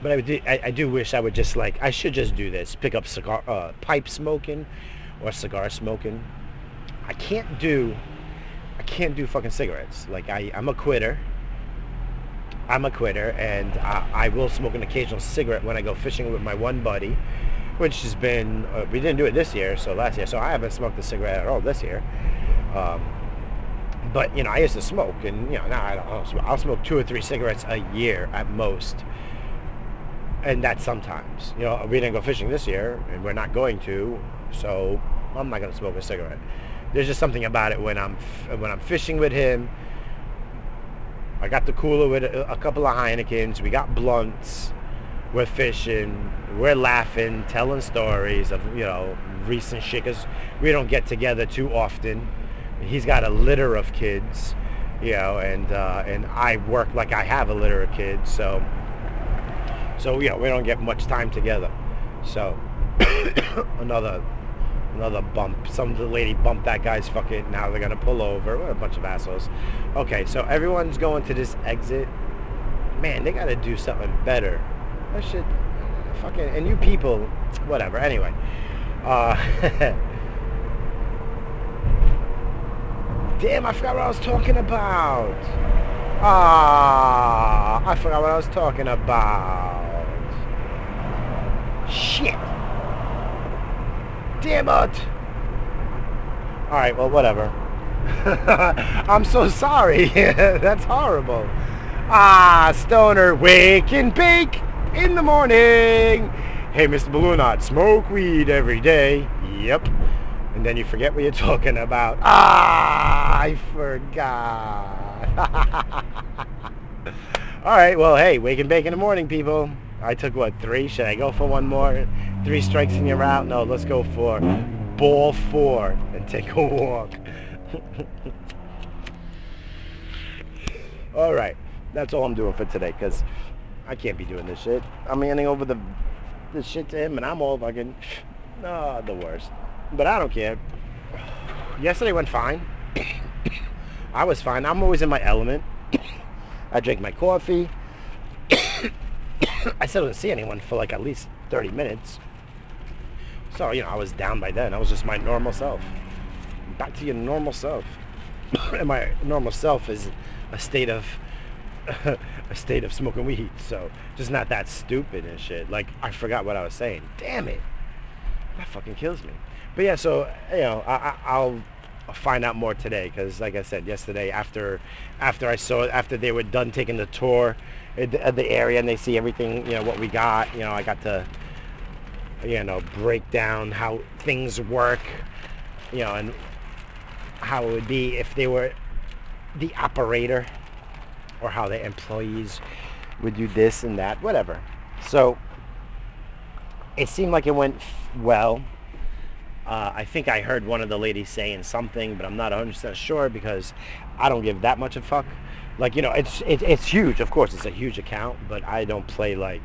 Speaker 1: But I, do, I, I, do wish I would just like I should just do this. Pick up cigar, uh, pipe smoking, or cigar smoking. I can't do, I can't do fucking cigarettes. Like I, I'm a quitter. I'm a quitter, and I, I will smoke an occasional cigarette when I go fishing with my one buddy, which has been uh, we didn't do it this year, so last year. So I haven't smoked a cigarette at all this year. Um, but you know, I used to smoke, and you know, now I don't. I'll smoke two or three cigarettes a year at most and that's sometimes. You know, we didn't go fishing this year, and we're not going to, so I'm not going to smoke a cigarette. There's just something about it when I'm when I'm fishing with him. I got the cooler with a, a couple of Heinekens. We got blunts. We're fishing. We're laughing, telling stories of you know recent shit. Cause we don't get together too often. He's got a litter of kids, you know, and uh, and I work like I have a litter of kids, so so yeah, we don't get much time together. So another another bump. Some lady bumped that guy's fucking. Now they're gonna pull over. What a bunch of assholes. Okay, so everyone's going to this exit. Man, they gotta do something better. That shit. Fucking and you people, whatever. Anyway, uh, damn, I forgot what I was talking about. Ah, I forgot what I was talking about. Shit. Damn it. Alright, well, whatever. I'm so sorry. That's horrible. Ah, stoner, wake and bake in the morning. Hey, Mr. Balloonot, smoke weed every day. Yep. And then you forget what you're talking about. Ah, I forgot. All right, well, hey, wake and bake in the morning, people. I took, what, three? Should I go for one more? Three strikes and you're out? No, let's go for ball four and take a walk. all right, that's all I'm doing for today because I can't be doing this shit. I'm handing over the this shit to him and I'm all fucking, oh, the worst. But I don't care. Yesterday went fine. I was fine. I'm always in my element. I drank my coffee. I still didn't see anyone for like at least 30 minutes. So, you know, I was down by then. I was just my normal self. Back to your normal self. and my normal self is a state of a state of smoking weed. So just not that stupid and shit. Like I forgot what I was saying. Damn it. That fucking kills me. But yeah, so you know, I, I'll find out more today because, like I said yesterday, after after I saw after they were done taking the tour of the area and they see everything, you know, what we got. You know, I got to you know break down how things work. You know, and how it would be if they were the operator or how the employees would do this and that, whatever. So it seemed like it went well. Uh, I think I heard one of the ladies saying something, but I'm not 100% sure because I don't give that much a fuck. Like, you know, it's, it, it's huge. Of course, it's a huge account, but I don't play like,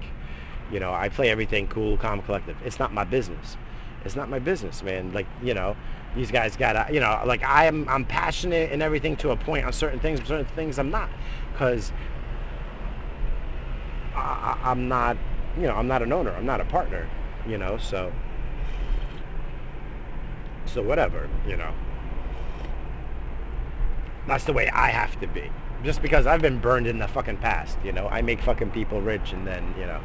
Speaker 1: you know, I play everything cool, calm, collective. It's not my business. It's not my business, man. Like, you know, these guys gotta, you know, like I am, I'm passionate and everything to a point on certain things, but certain things I'm not because I'm not, you know, I'm not an owner. I'm not a partner, you know, so, so whatever, you know. That's the way I have to be. Just because I've been burned in the fucking past, you know. I make fucking people rich and then, you know,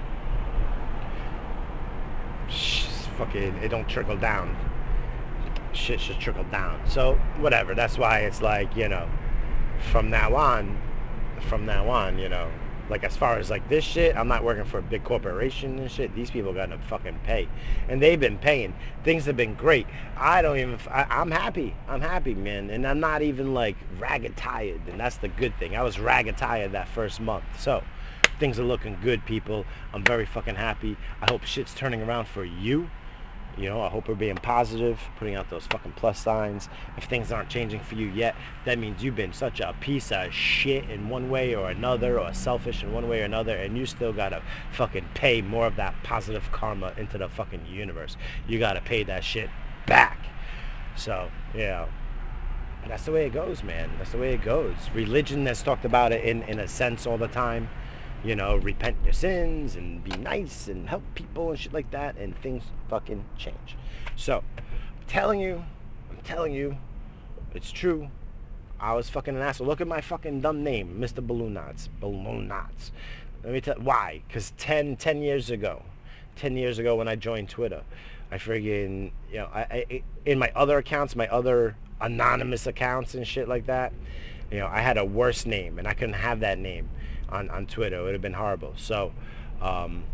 Speaker 1: fucking, it don't trickle down. Shit should trickle down. So, whatever. That's why it's like, you know, from now on, from now on, you know. Like as far as like this shit, I'm not working for a big corporation and shit. These people got to fucking pay, and they've been paying. Things have been great. I don't even. I, I'm happy. I'm happy, man, and I'm not even like ragged tired, and that's the good thing. I was ragged tired that first month, so things are looking good, people. I'm very fucking happy. I hope shit's turning around for you. You know, I hope we're being positive, putting out those fucking plus signs. If things aren't changing for you yet, that means you've been such a piece of shit in one way or another, or selfish in one way or another, and you still gotta fucking pay more of that positive karma into the fucking universe. You gotta pay that shit back. So, yeah. That's the way it goes, man. That's the way it goes. Religion has talked about it in, in a sense all the time you know, repent your sins and be nice and help people and shit like that, and things fucking change. So, I'm telling you, I'm telling you, it's true. I was fucking an asshole. Look at my fucking dumb name, Mr. Balloon Knots. Balloon Knots. Let me tell why. Because 10, 10 years ago, 10 years ago when I joined Twitter, I friggin', you know, I, I, in my other accounts, my other anonymous accounts and shit like that, you know, I had a worse name and I couldn't have that name on, on Twitter. It would have been horrible. So, um,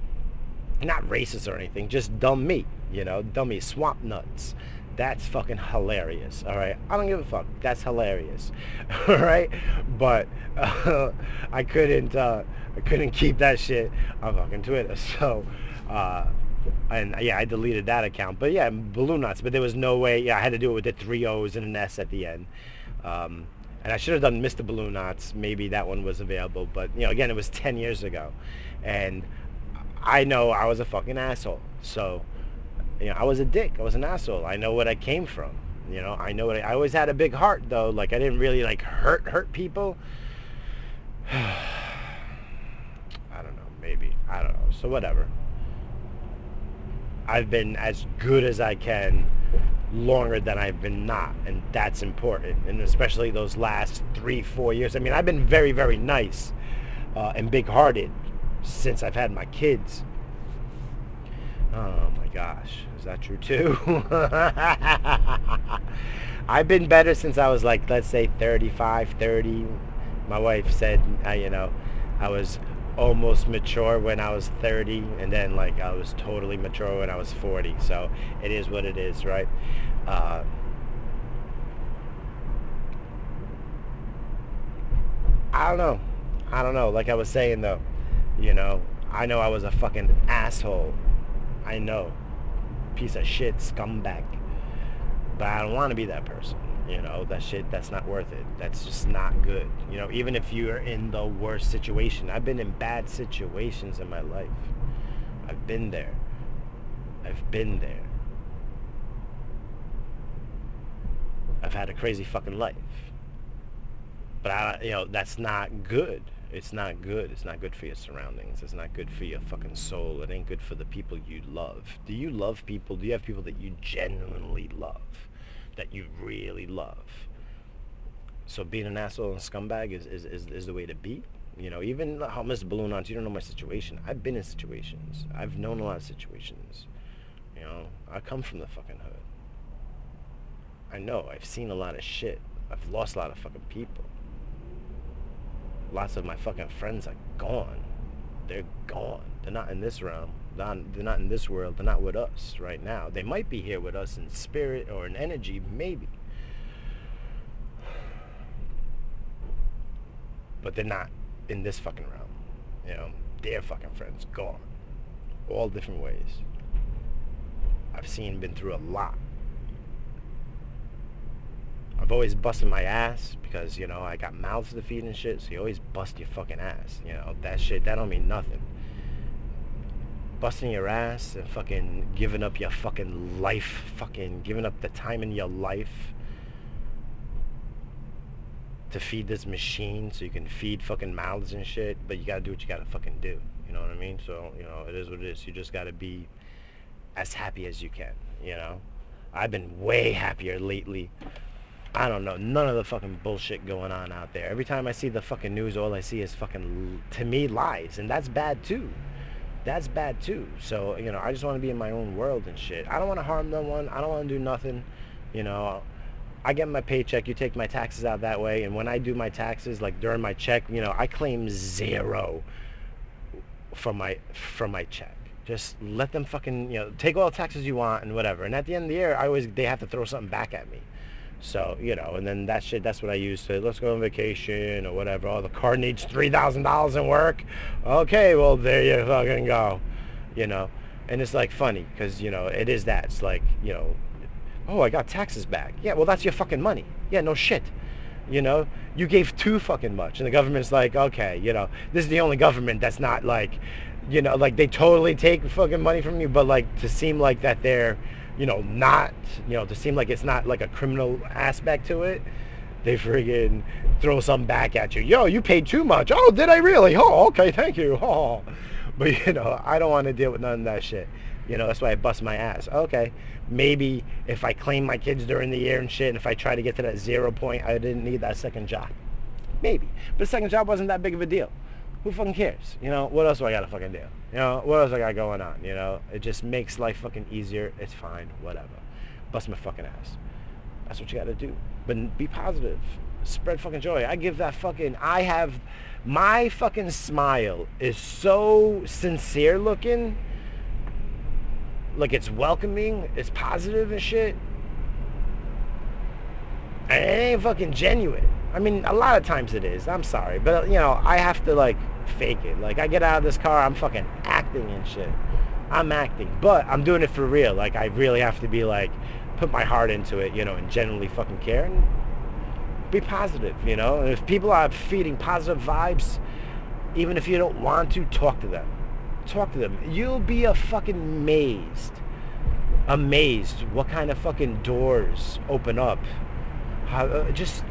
Speaker 1: not racist or anything, just dumb me, you know, dummy swamp nuts. That's fucking hilarious. All right, I don't give a fuck. That's hilarious. all right, but uh, I couldn't, uh, I couldn't keep that shit on fucking Twitter. So, uh, and yeah, I deleted that account. But yeah, balloon nuts. But there was no way. Yeah, I had to do it with the three O's and an S at the end. Um, and I should have done Mr. Balloon Knots. Maybe that one was available, but you know, again, it was 10 years ago, and I know I was a fucking asshole. So, you know, I was a dick. I was an asshole. I know what I came from. You know, I know what I, I always had a big heart though. Like I didn't really like hurt hurt people. I don't know. Maybe I don't know. So whatever. I've been as good as I can longer than I've been not, and that's important. And especially those last three, four years. I mean, I've been very, very nice uh, and big-hearted since I've had my kids. Oh my gosh, is that true too? I've been better since I was like, let's say 35, 30. My wife said, you know, I was almost mature when I was 30 and then like I was totally mature when I was 40 so it is what it is right? Uh, I don't know. I don't know. Like I was saying though you know I know I was a fucking asshole. I know. Piece of shit scumbag. But I don't want to be that person. You know, that shit, that's not worth it. That's just not good. You know, even if you're in the worst situation. I've been in bad situations in my life. I've been there. I've been there. I've had a crazy fucking life. But I, you know, that's not good. It's not good. It's not good for your surroundings. It's not good for your fucking soul. It ain't good for the people you love. Do you love people? Do you have people that you genuinely love? That you really love? So being an asshole and scumbag is, is, is, is the way to be. You know, even how Mr. Balloon on, you don't know my situation. I've been in situations. I've known a lot of situations. You know, I come from the fucking hood. I know. I've seen a lot of shit. I've lost a lot of fucking people. Lots of my fucking friends are gone. They're gone. They're not in this realm. They're not, they're not in this world. They're not with us right now. They might be here with us in spirit or in energy, maybe. But they're not in this fucking realm. You know, their fucking friends gone. All different ways. I've seen, been through a lot. I've always busted my ass because, you know, I got mouths to feed and shit, so you always bust your fucking ass. You know, that shit, that don't mean nothing. Busting your ass and fucking giving up your fucking life, fucking giving up the time in your life to feed this machine so you can feed fucking mouths and shit, but you gotta do what you gotta fucking do. You know what I mean? So, you know, it is what it is. You just gotta be as happy as you can, you know? I've been way happier lately. I don't know, none of the fucking bullshit going on out there. Every time I see the fucking news, all I see is fucking, to me, lies. And that's bad too. That's bad too. So, you know, I just want to be in my own world and shit. I don't want to harm no one. I don't want to do nothing. You know, I get my paycheck, you take my taxes out that way, and when I do my taxes, like during my check, you know, I claim zero from my from my check. Just let them fucking, you know, take all the taxes you want and whatever. And at the end of the year, I always they have to throw something back at me. So, you know, and then that shit, that's what I use to, let's go on vacation or whatever. Oh, the car needs $3,000 in work. Okay, well, there you fucking go, you know. And it's like funny because, you know, it is that. It's like, you know, oh, I got taxes back. Yeah, well, that's your fucking money. Yeah, no shit. You know, you gave too fucking much. And the government's like, okay, you know, this is the only government that's not like, you know, like they totally take fucking money from you, but like to seem like that they're, you know, not, you know, to seem like it's not like a criminal aspect to it, they friggin' throw some back at you. Yo, you paid too much. Oh, did I really? Oh, okay, thank you. Oh. But, you know, I don't want to deal with none of that shit. You know, that's why I bust my ass. Okay, maybe if I claim my kids during the year and shit, and if I try to get to that zero point, I didn't need that second job. Maybe. But second job wasn't that big of a deal. Who fucking cares? You know, what else do I gotta fucking do? You know, what else I got going on? You know, it just makes life fucking easier. It's fine, whatever. Bust my fucking ass. That's what you gotta do. But be positive. Spread fucking joy. I give that fucking, I have, my fucking smile is so sincere looking like it's welcoming, it's positive and shit. And it ain't fucking genuine. I mean, a lot of times it is. I'm sorry, but you know, I have to like fake it. Like I get out of this car, I'm fucking acting and shit. I'm acting, but I'm doing it for real. Like I really have to be like, put my heart into it, you know, and genuinely fucking care and be positive, you know. And if people are feeding positive vibes, even if you don't want to, talk to them talk to them. You'll be a fucking amazed, amazed what kind of fucking doors open up. How, uh, just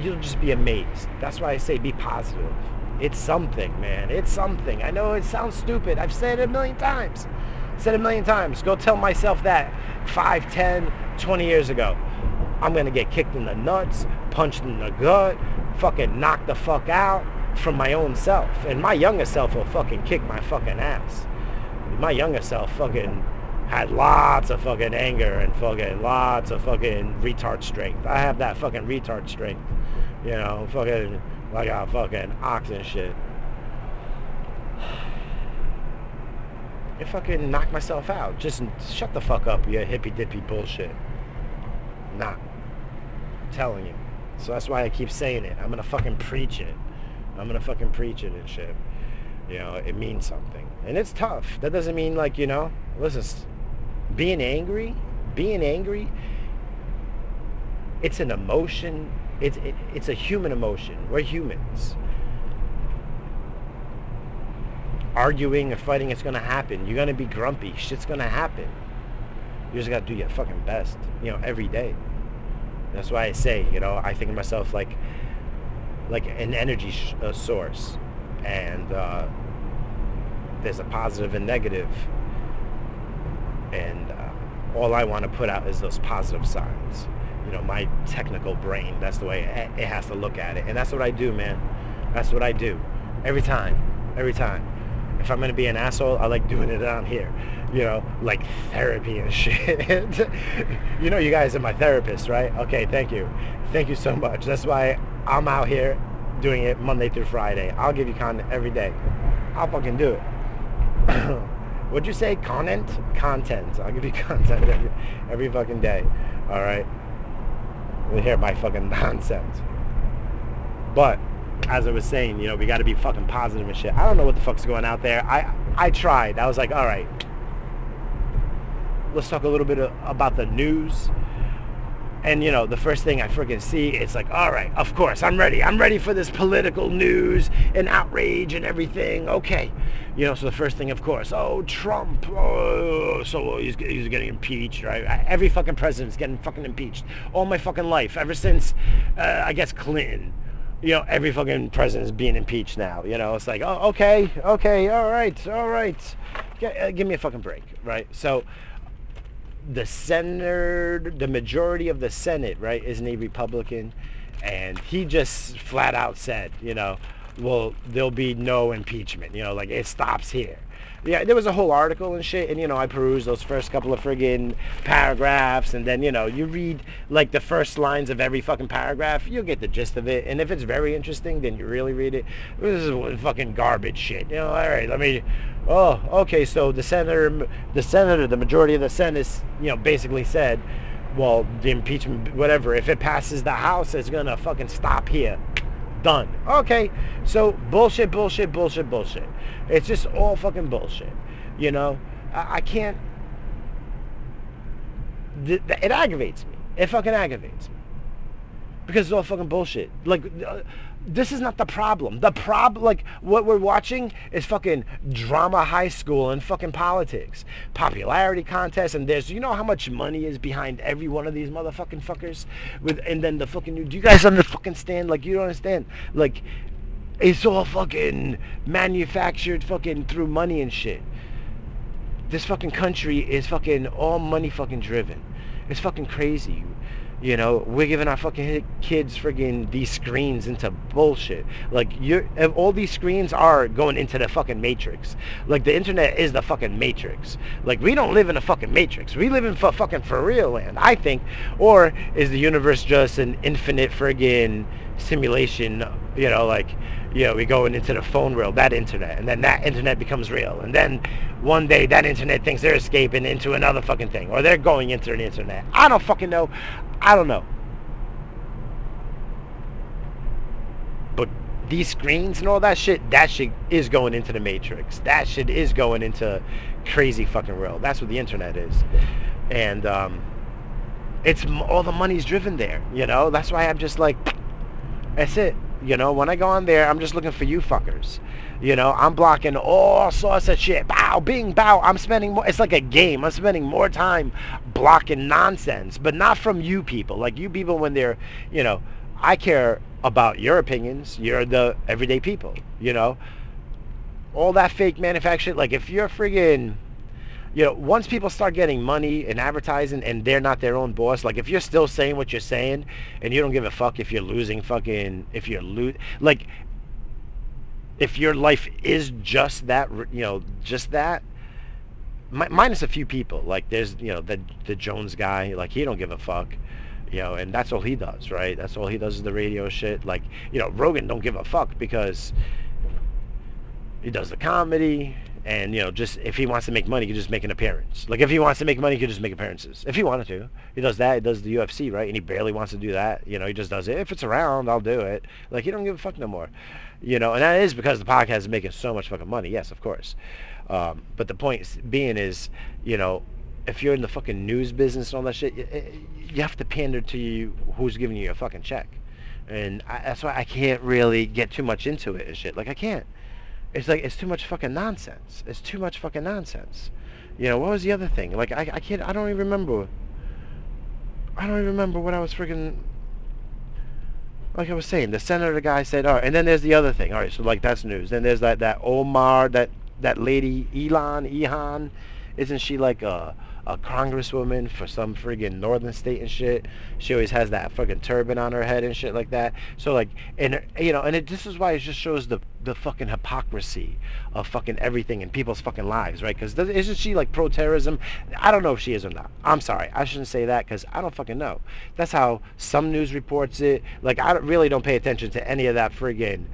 Speaker 1: you'll just be amazed. That's why I say be positive. It's something, man. It's something. I know it sounds stupid. I've said it a million times. Said it a million times. Go tell myself that 5, 10, 20 years ago. I'm going to get kicked in the nuts, punched in the gut, fucking knocked the fuck out from my own self. And my younger self will fucking kick my fucking ass. My younger self fucking had lots of fucking anger and fucking lots of fucking retard strength. I have that fucking retard strength. You know, fucking like a fucking ox and shit. I fucking knock myself out. Just shut the fuck up, you hippy dippy bullshit. Nah. I'm telling you. So that's why I keep saying it. I'm gonna fucking preach it. I'm gonna fucking preach it and shit. You know, it means something. And it's tough. That doesn't mean like, you know, listen, being angry, being angry it's an emotion. It's it, it's a human emotion. We're humans. Arguing or fighting, it's gonna happen. You're gonna be grumpy. Shit's gonna happen. You just gotta do your fucking best, you know, every day. That's why I say, you know, I think of myself like like an energy sh- uh, source, and uh, there's a positive and negative, and uh, all I want to put out is those positive signs. You know, my technical brain, that's the way it has to look at it, and that's what I do, man. That's what I do every time, every time. If I'm gonna be an asshole, I like doing it down here you know, like therapy and shit. you know, you guys are my therapist, right? Okay, thank you. Thank you so much. That's why I'm out here doing it Monday through Friday. I'll give you content every day. I'll fucking do it. What'd you say? Content? Content. I'll give you content every, every fucking day. All right? Hear my fucking nonsense. But as I was saying, you know, we got to be fucking positive and shit. I don't know what the fuck's going out there. I I tried. I was like, all right, let's talk a little bit about the news. And you know, the first thing I freaking see, it's like, all right, of course, I'm ready. I'm ready for this political news and outrage and everything. Okay, you know, so the first thing, of course, oh Trump, oh, so he's, he's getting impeached, right? Every fucking president's getting fucking impeached. All my fucking life, ever since, uh, I guess Clinton. You know, every fucking president is being impeached now. You know, it's like, oh, okay, okay, all right, all right. G- uh, give me a fucking break, right? So the Senate, the majority of the Senate, right, isn't a Republican, and he just flat out said, you know, well, there'll be no impeachment. You know, like it stops here yeah, there was a whole article and shit, and you know, I perused those first couple of friggin' paragraphs, and then you know, you read like the first lines of every fucking paragraph, you'll get the gist of it, and if it's very interesting, then you really read it. This is fucking garbage shit. You know, all right, let me. Oh, okay, so the senator, the senator, the majority of the Senate, you know, basically said, well, the impeachment, whatever, if it passes the House, it's gonna fucking stop here done. Okay, so bullshit, bullshit, bullshit, bullshit. It's just all fucking bullshit. You know, I, I can't. Th- th- it aggravates me. It fucking aggravates me because it's all fucking bullshit. Like. Uh, this is not the problem. The problem, like what we're watching is fucking drama high school and fucking politics. Popularity contests and there's, you know how much money is behind every one of these motherfucking fuckers? With, and then the fucking, do you guys understand? Like you don't understand. Like it's all fucking manufactured fucking through money and shit. This fucking country is fucking all money fucking driven. It's fucking crazy. You know, we're giving our fucking kids friggin' these screens into bullshit. Like, you're, all these screens are going into the fucking matrix. Like, the internet is the fucking matrix. Like, we don't live in a fucking matrix. We live in f- fucking for real land, I think. Or is the universe just an infinite friggin' simulation, you know, like, you know, we go into the phone world, that internet, and then that internet becomes real. And then one day that internet thinks they're escaping into another fucking thing, or they're going into an internet. I don't fucking know. I don't know. But these screens and all that shit, that shit is going into the matrix. That shit is going into crazy fucking world. That's what the internet is. And um, it's all the money's driven there, you know? That's why I'm just like, that's it. You know, when I go on there, I'm just looking for you fuckers. You know, I'm blocking all sorts of shit. Bow, bing, bow. I'm spending more. It's like a game. I'm spending more time blocking nonsense, but not from you people. Like you people, when they're, you know, I care about your opinions. You're the everyday people. You know, all that fake manufactured. Like if you're friggin' you know, once people start getting money and advertising and they're not their own boss, like if you're still saying what you're saying and you don't give a fuck if you're losing fucking, if you're lo- like, if your life is just that, you know, just that, mi- minus a few people, like there's, you know, the, the Jones guy, like he don't give a fuck you know, and that's all he does, right? That's all he does is the radio shit. Like, you know, Rogan don't give a fuck because he does the comedy, and you know, just if he wants to make money, he can just make an appearance. Like if he wants to make money, he can just make appearances. If he wanted to, he does that. He does the UFC, right? And he barely wants to do that. You know, he just does it. If it's around, I'll do it. Like he don't give a fuck no more. You know, and that is because the podcast is making so much fucking money. Yes, of course. Um, but the point being is, you know, if you're in the fucking news business and all that shit, you, you have to pander to you who's giving you a fucking check, and I, that's why I can't really get too much into it and shit. Like I can't. It's like it's too much fucking nonsense. It's too much fucking nonsense. You know what was the other thing? Like I, I can't. I don't even remember. I don't even remember what I was freaking. Like I was saying, the senator guy said, "All right," and then there's the other thing. All right, so like that's news. Then there's that that Omar, that that lady Elon, Ehan, isn't she like a a congresswoman for some friggin' northern state and shit. She always has that fucking turban on her head and shit like that. So like, and you know, and it, this is why it just shows the the fucking hypocrisy of fucking everything in people's fucking lives, right? Because isn't she like pro-terrorism? I don't know if she is or not. I'm sorry, I shouldn't say that because I don't fucking know. That's how some news reports it. Like I really don't pay attention to any of that friggin'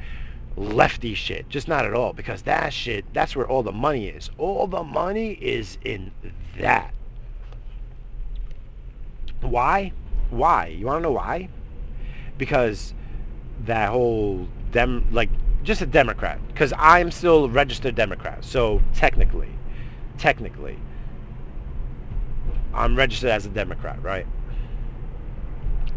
Speaker 1: lefty shit. Just not at all. Because that shit, that's where all the money is. All the money is in that. Why? Why? You want to know why? Because that whole dem like just a Democrat. Because I'm still a registered Democrat. So technically, technically, I'm registered as a Democrat, right?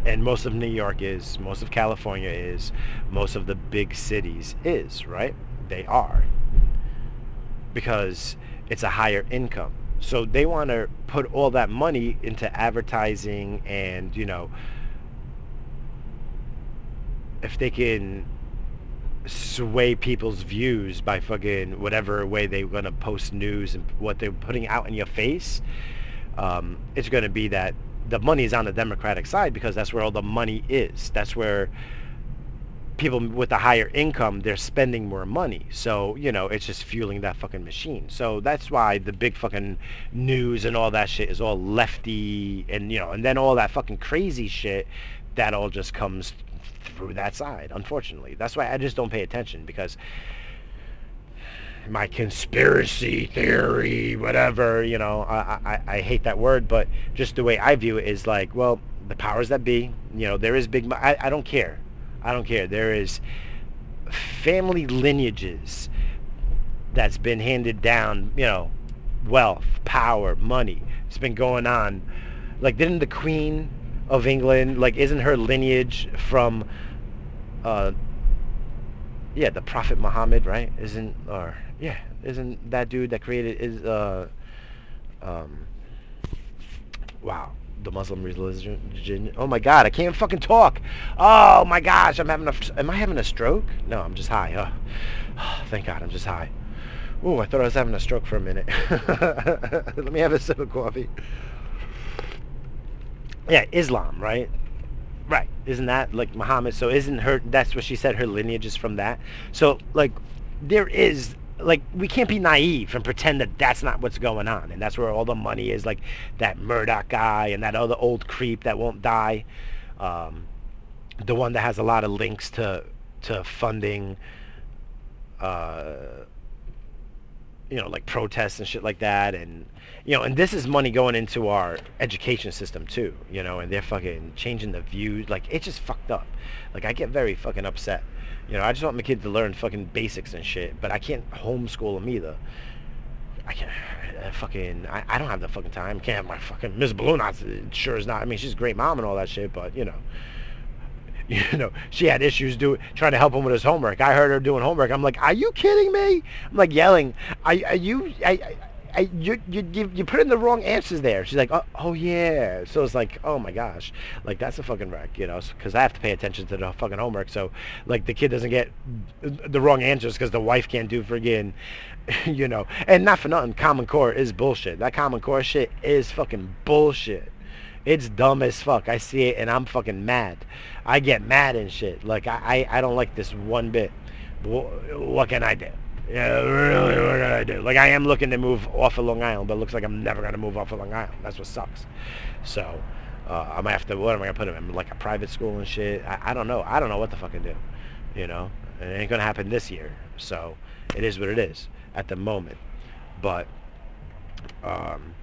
Speaker 1: And most of New York is, most of California is, most of the big cities is, right? They are. Because it's a higher income. So they want to put all that money into advertising and, you know, if they can sway people's views by fucking whatever way they're going to post news and what they're putting out in your face, um, it's going to be that the money is on the Democratic side because that's where all the money is. That's where people with a higher income they're spending more money. So you know it's just fueling that fucking machine. So that's why the big fucking news and all that shit is all lefty and you know and then all that fucking crazy shit that all just comes through that side unfortunately. That's why i just don't pay attention because my conspiracy theory whatever you know I, I i hate that word but just the way i view it is like well the powers that be you know there is big I, I don't care I don't care. There is family lineages that's been handed down, you know, wealth, power, money. It's been going on. Like, didn't the Queen of England, like, isn't her lineage from, uh, yeah, the Prophet Muhammad, right? Isn't, or, yeah, isn't that dude that created, is, uh, um, wow the Muslim religion. Oh my God, I can't fucking talk. Oh my gosh, I'm having a. Am I having a stroke? No, I'm just high. Oh, thank God, I'm just high. Oh, I thought I was having a stroke for a minute. Let me have a sip of coffee. Yeah, Islam, right? Right. Isn't that like Muhammad? So isn't her? That's what she said. Her lineage is from that. So like, there is like we can't be naive and pretend that that's not what's going on and that's where all the money is like that Murdoch guy and that other old creep that won't die um, the one that has a lot of links to to funding uh, you know like protests and shit like that and you know and this is money going into our education system too you know and they're fucking changing the views like it's just fucked up. Like I get very fucking upset you know, I just want my kid to learn fucking basics and shit, but I can't homeschool them either. I can't I fucking I, I don't have the fucking time. Can't have my fucking Miss Balloon sure is not. I mean, she's a great mom and all that shit, but you know, you know, she had issues doing trying to help him with his homework. I heard her doing homework. I'm like, are you kidding me? I'm like yelling. Are, are you? I, I you, you, you put in the wrong answers there. She's like, oh, oh yeah. So it's like, oh my gosh, like that's a fucking wreck, you know, because I have to pay attention to the fucking homework. So like the kid doesn't get the wrong answers because the wife can't do friggin', you know, and not for nothing, Common Core is bullshit. That Common Core shit is fucking bullshit. It's dumb as fuck. I see it and I'm fucking mad. I get mad and shit. Like I, I, I don't like this one bit. What can I do? Yeah, really, what can I do? Like, I am looking to move off of Long Island, but it looks like I'm never going to move off of Long Island. That's what sucks. So, uh, I'm to, what am I going to put him in? Like a private school and shit? I, I don't know. I don't know what the fuck to do. You know? It ain't going to happen this year. So, it is what it is at the moment. But, um,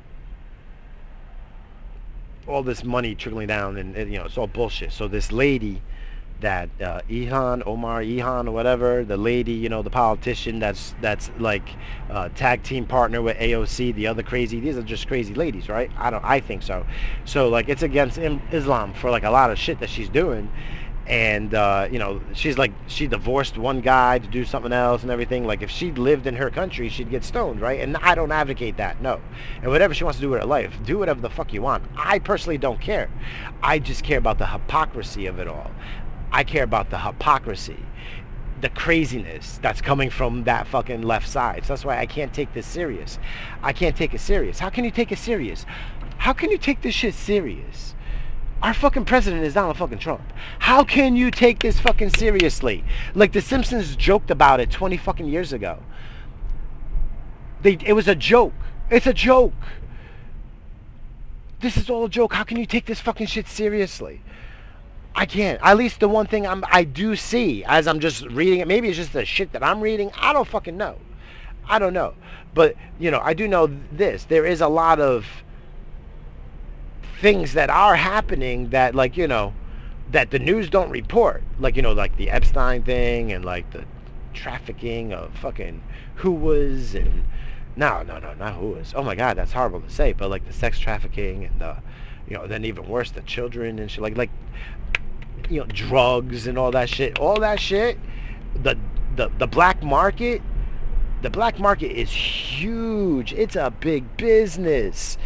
Speaker 1: all this money trickling down and, and, you know, it's all bullshit. So this lady that uh, Ihan, Omar Ihan or whatever, the lady, you know, the politician that's that's like uh, tag team partner with AOC, the other crazy. These are just crazy ladies, right? I don't. I think so. So like it's against Islam for like a lot of shit that she's doing, and uh, you know she's like she divorced one guy to do something else and everything like if she lived in her country she'd get stoned right and i don't advocate that no and whatever she wants to do with her life do whatever the fuck you want i personally don't care i just care about the hypocrisy of it all i care about the hypocrisy the craziness that's coming from that fucking left side so that's why i can't take this serious i can't take it serious how can you take it serious how can you take this shit serious our fucking president is Donald fucking Trump. How can you take this fucking seriously? Like the Simpsons joked about it 20 fucking years ago. They, it was a joke. It's a joke. This is all a joke. How can you take this fucking shit seriously? I can't. At least the one thing I'm, I do see as I'm just reading it, maybe it's just the shit that I'm reading. I don't fucking know. I don't know. But, you know, I do know this. There is a lot of things that are happening that like you know that the news don't report like you know like the epstein thing and like the trafficking of fucking who was and no no no not who was oh my god that's horrible to say but like the sex trafficking and the you know then even worse the children and shit like like you know drugs and all that shit all that shit the the, the black market the black market is huge it's a big business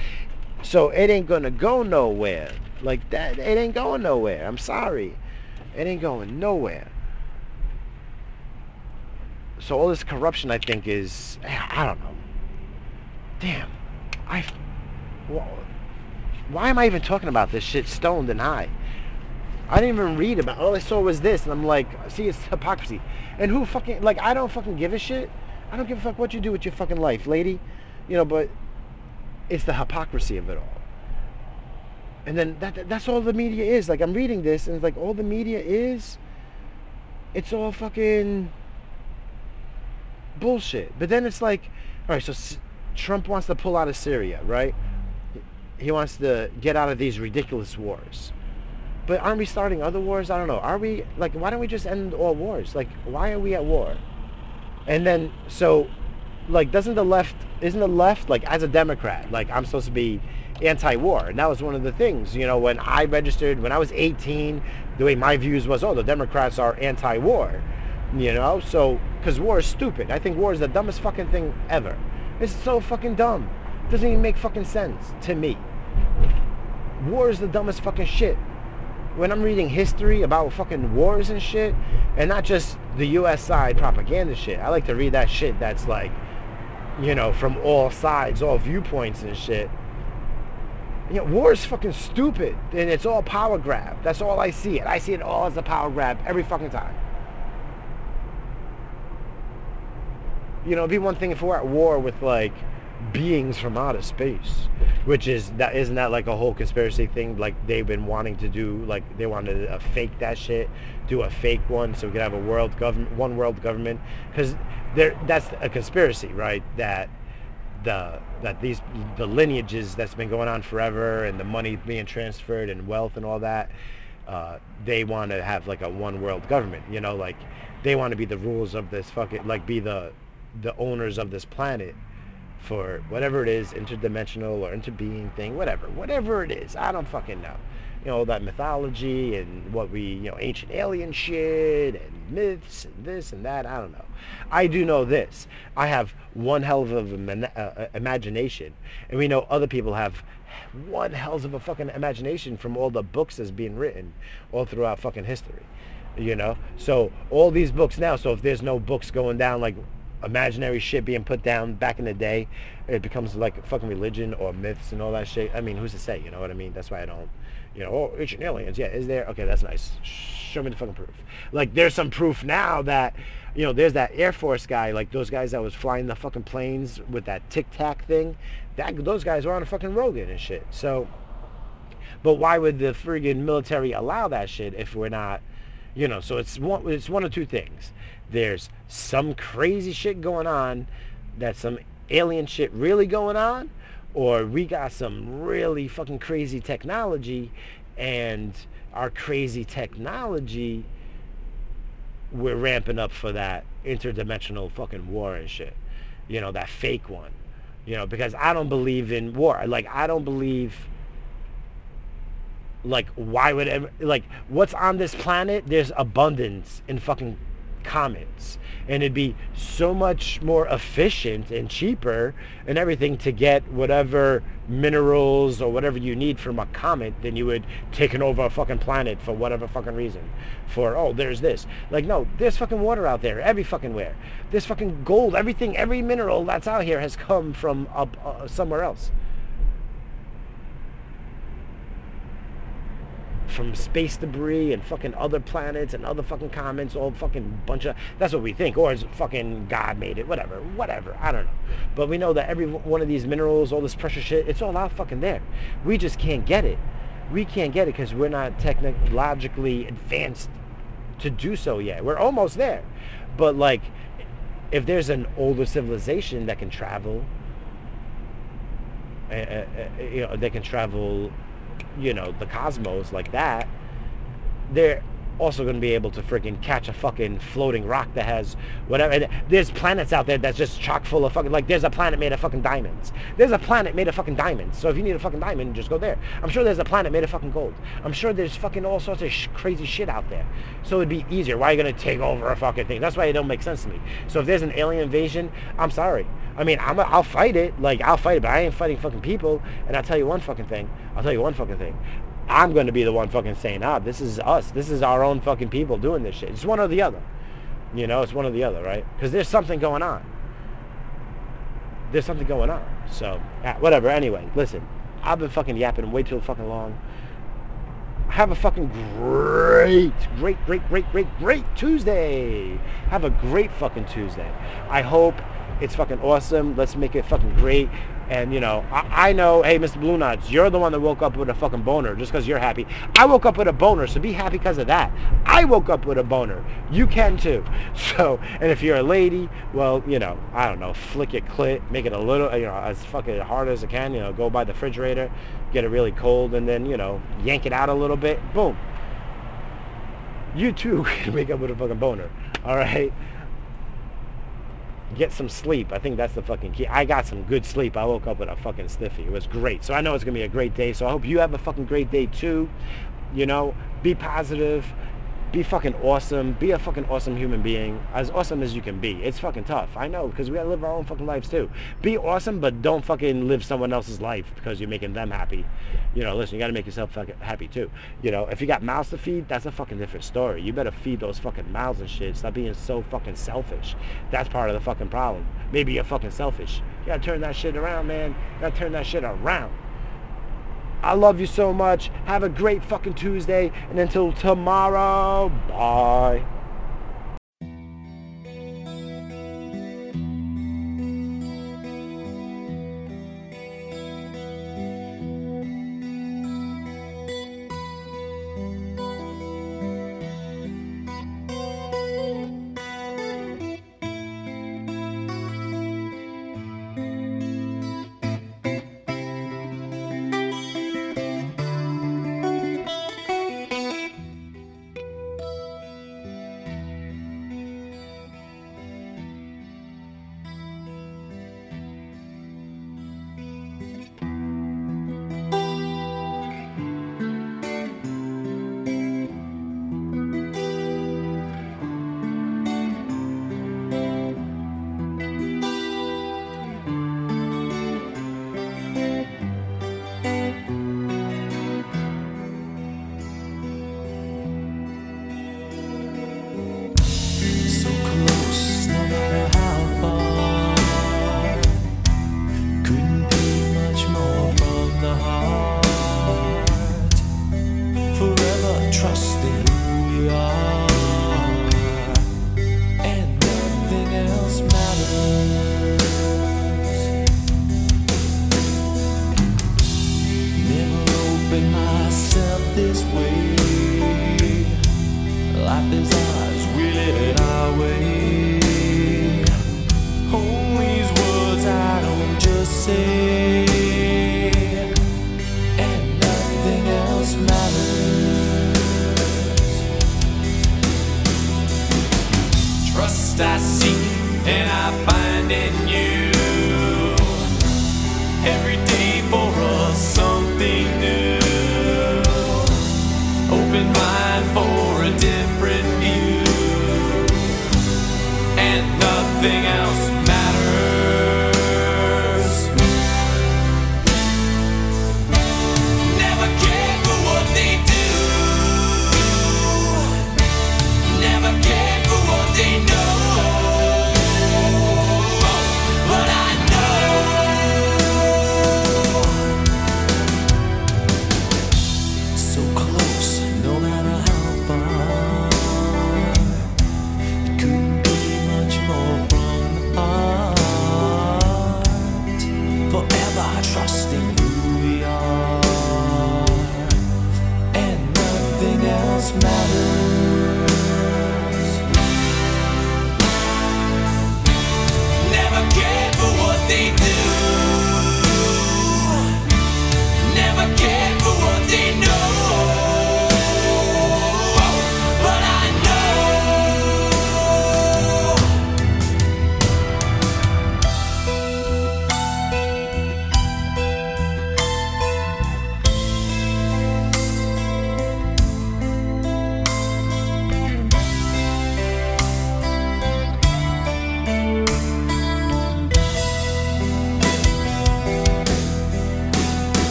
Speaker 1: so it ain't gonna go nowhere. Like that, it ain't going nowhere. I'm sorry. It ain't going nowhere. So all this corruption, I think, is I don't know. Damn, I. Why am I even talking about this shit stoned and high? I didn't even read about. All I saw was this, and I'm like, see, it's hypocrisy. And who fucking like? I don't fucking give a shit. I don't give a fuck what you do with your fucking life, lady. You know, but it's the hypocrisy of it all. And then that, that's all the media is. Like I'm reading this and it's like all the media is it's all fucking bullshit. But then it's like all right, so S- Trump wants to pull out of Syria, right? He wants to get out of these ridiculous wars. But aren't we starting other wars? I don't know. Are we like why don't we just end all wars? Like why are we at war? And then so like doesn't the left isn't the left like as a democrat like i'm supposed to be anti-war and that was one of the things you know when i registered when i was 18 the way my views was oh the democrats are anti-war you know so because war is stupid i think war is the dumbest fucking thing ever it's so fucking dumb it doesn't even make fucking sense to me war is the dumbest fucking shit when I'm reading history about fucking wars and shit, and not just the U.S. side propaganda shit, I like to read that shit that's like you know, from all sides, all viewpoints and shit. You know, war is fucking stupid, and it's all power grab. That's all I see it. I see it all as a power grab every fucking time. You know, it'd be one thing if we're at war with like beings from outer space, which is that isn't that like a whole conspiracy thing? Like they've been wanting to do, like they wanted to uh, fake that shit, do a fake one, so we could have a world government, one world government, because there that's a conspiracy, right? That the that these the lineages that's been going on forever and the money being transferred and wealth and all that uh, they want to have like a one world government you know like they want to be the rules of this fucking like be the the owners of this planet for whatever it is interdimensional or interbeing thing whatever whatever it is i don't fucking know you know, that mythology and what we, you know, ancient alien shit and myths and this and that. I don't know. I do know this. I have one hell of an uh, uh, imagination. And we know other people have one hell of a fucking imagination from all the books that's being written all throughout fucking history. You know? So all these books now, so if there's no books going down like imaginary shit being put down back in the day, it becomes like a fucking religion or myths and all that shit. I mean, who's to say? You know what I mean? That's why I don't you know, oh, ancient aliens. Yeah, is there? Okay, that's nice. Show me the fucking proof. Like, there's some proof now that, you know, there's that Air Force guy, like those guys that was flying the fucking planes with that Tic Tac thing. That those guys were on a fucking Rogan and shit. So, but why would the friggin' military allow that shit if we're not, you know? So it's one, it's one of two things. There's some crazy shit going on, that's some alien shit really going on, or we got some really fucking crazy technology and our crazy technology we're ramping up for that interdimensional fucking war and shit. You know, that fake one. You know, because I don't believe in war. Like I don't believe like why would ever, like what's on this planet there's abundance in fucking comets and it'd be so much more efficient and cheaper and everything to get whatever minerals or whatever you need from a comet than you would taking over a fucking planet for whatever fucking reason. For oh there's this. Like no there's fucking water out there every fucking where. There's fucking gold everything every mineral that's out here has come from up uh, somewhere else from space debris and fucking other planets and other fucking comets, all fucking bunch of. That's what we think, or it's fucking God made it, whatever, whatever. I don't know, but we know that every one of these minerals, all this precious shit, it's all out fucking there. We just can't get it. We can't get it because we're not technologically advanced to do so yet. We're almost there, but like, if there's an older civilization that can travel, uh, uh, you know, they can travel you know, the cosmos like that, they're also going to be able to freaking catch a fucking floating rock that has whatever. There's planets out there that's just chock full of fucking, like there's a planet made of fucking diamonds. There's a planet made of fucking diamonds. So if you need a fucking diamond, just go there. I'm sure there's a planet made of fucking gold. I'm sure there's fucking all sorts of sh- crazy shit out there. So it'd be easier. Why are you going to take over a fucking thing? That's why it don't make sense to me. So if there's an alien invasion, I'm sorry. I mean, I'm a, I'll fight it. Like, I'll fight it, but I ain't fighting fucking people. And I'll tell you one fucking thing. I'll tell you one fucking thing. I'm going to be the one fucking saying, ah, this is us. This is our own fucking people doing this shit. It's one or the other. You know, it's one or the other, right? Because there's something going on. There's something going on. So, whatever. Anyway, listen. I've been fucking yapping way too fucking long. Have a fucking great, great, great, great, great, great Tuesday. Have a great fucking Tuesday. I hope it's fucking awesome. Let's make it fucking great. And you know, I, I, know, hey, Mr. Blue Nuts, you're the one that woke up with a fucking boner just because you're happy. I woke up with a boner, so be happy because of that. I woke up with a boner. You can too. So, and if you're a lady, well, you know, I don't know, flick it clit, make it a little, you know, as fucking hard as it can. You know, go by the refrigerator, get it really cold, and then you know, yank it out a little bit. Boom. You too can wake up with a fucking boner. All right get some sleep. I think that's the fucking key. I got some good sleep. I woke up with a fucking stiffy. It was great. So I know it's going to be a great day. So I hope you have a fucking great day too. You know, be positive be fucking awesome. Be a fucking awesome human being. As awesome as you can be. It's fucking tough. I know, because we gotta live our own fucking lives too. Be awesome, but don't fucking live someone else's life because you're making them happy. You know, listen, you gotta make yourself fucking happy too. You know, if you got mouths to feed, that's a fucking different story. You better feed those fucking mouths and shit. Stop being so fucking selfish. That's part of the fucking problem. Maybe you're fucking selfish. You gotta turn that shit around, man. You gotta turn that shit around. I love you so much. Have a great fucking Tuesday. And until tomorrow, bye.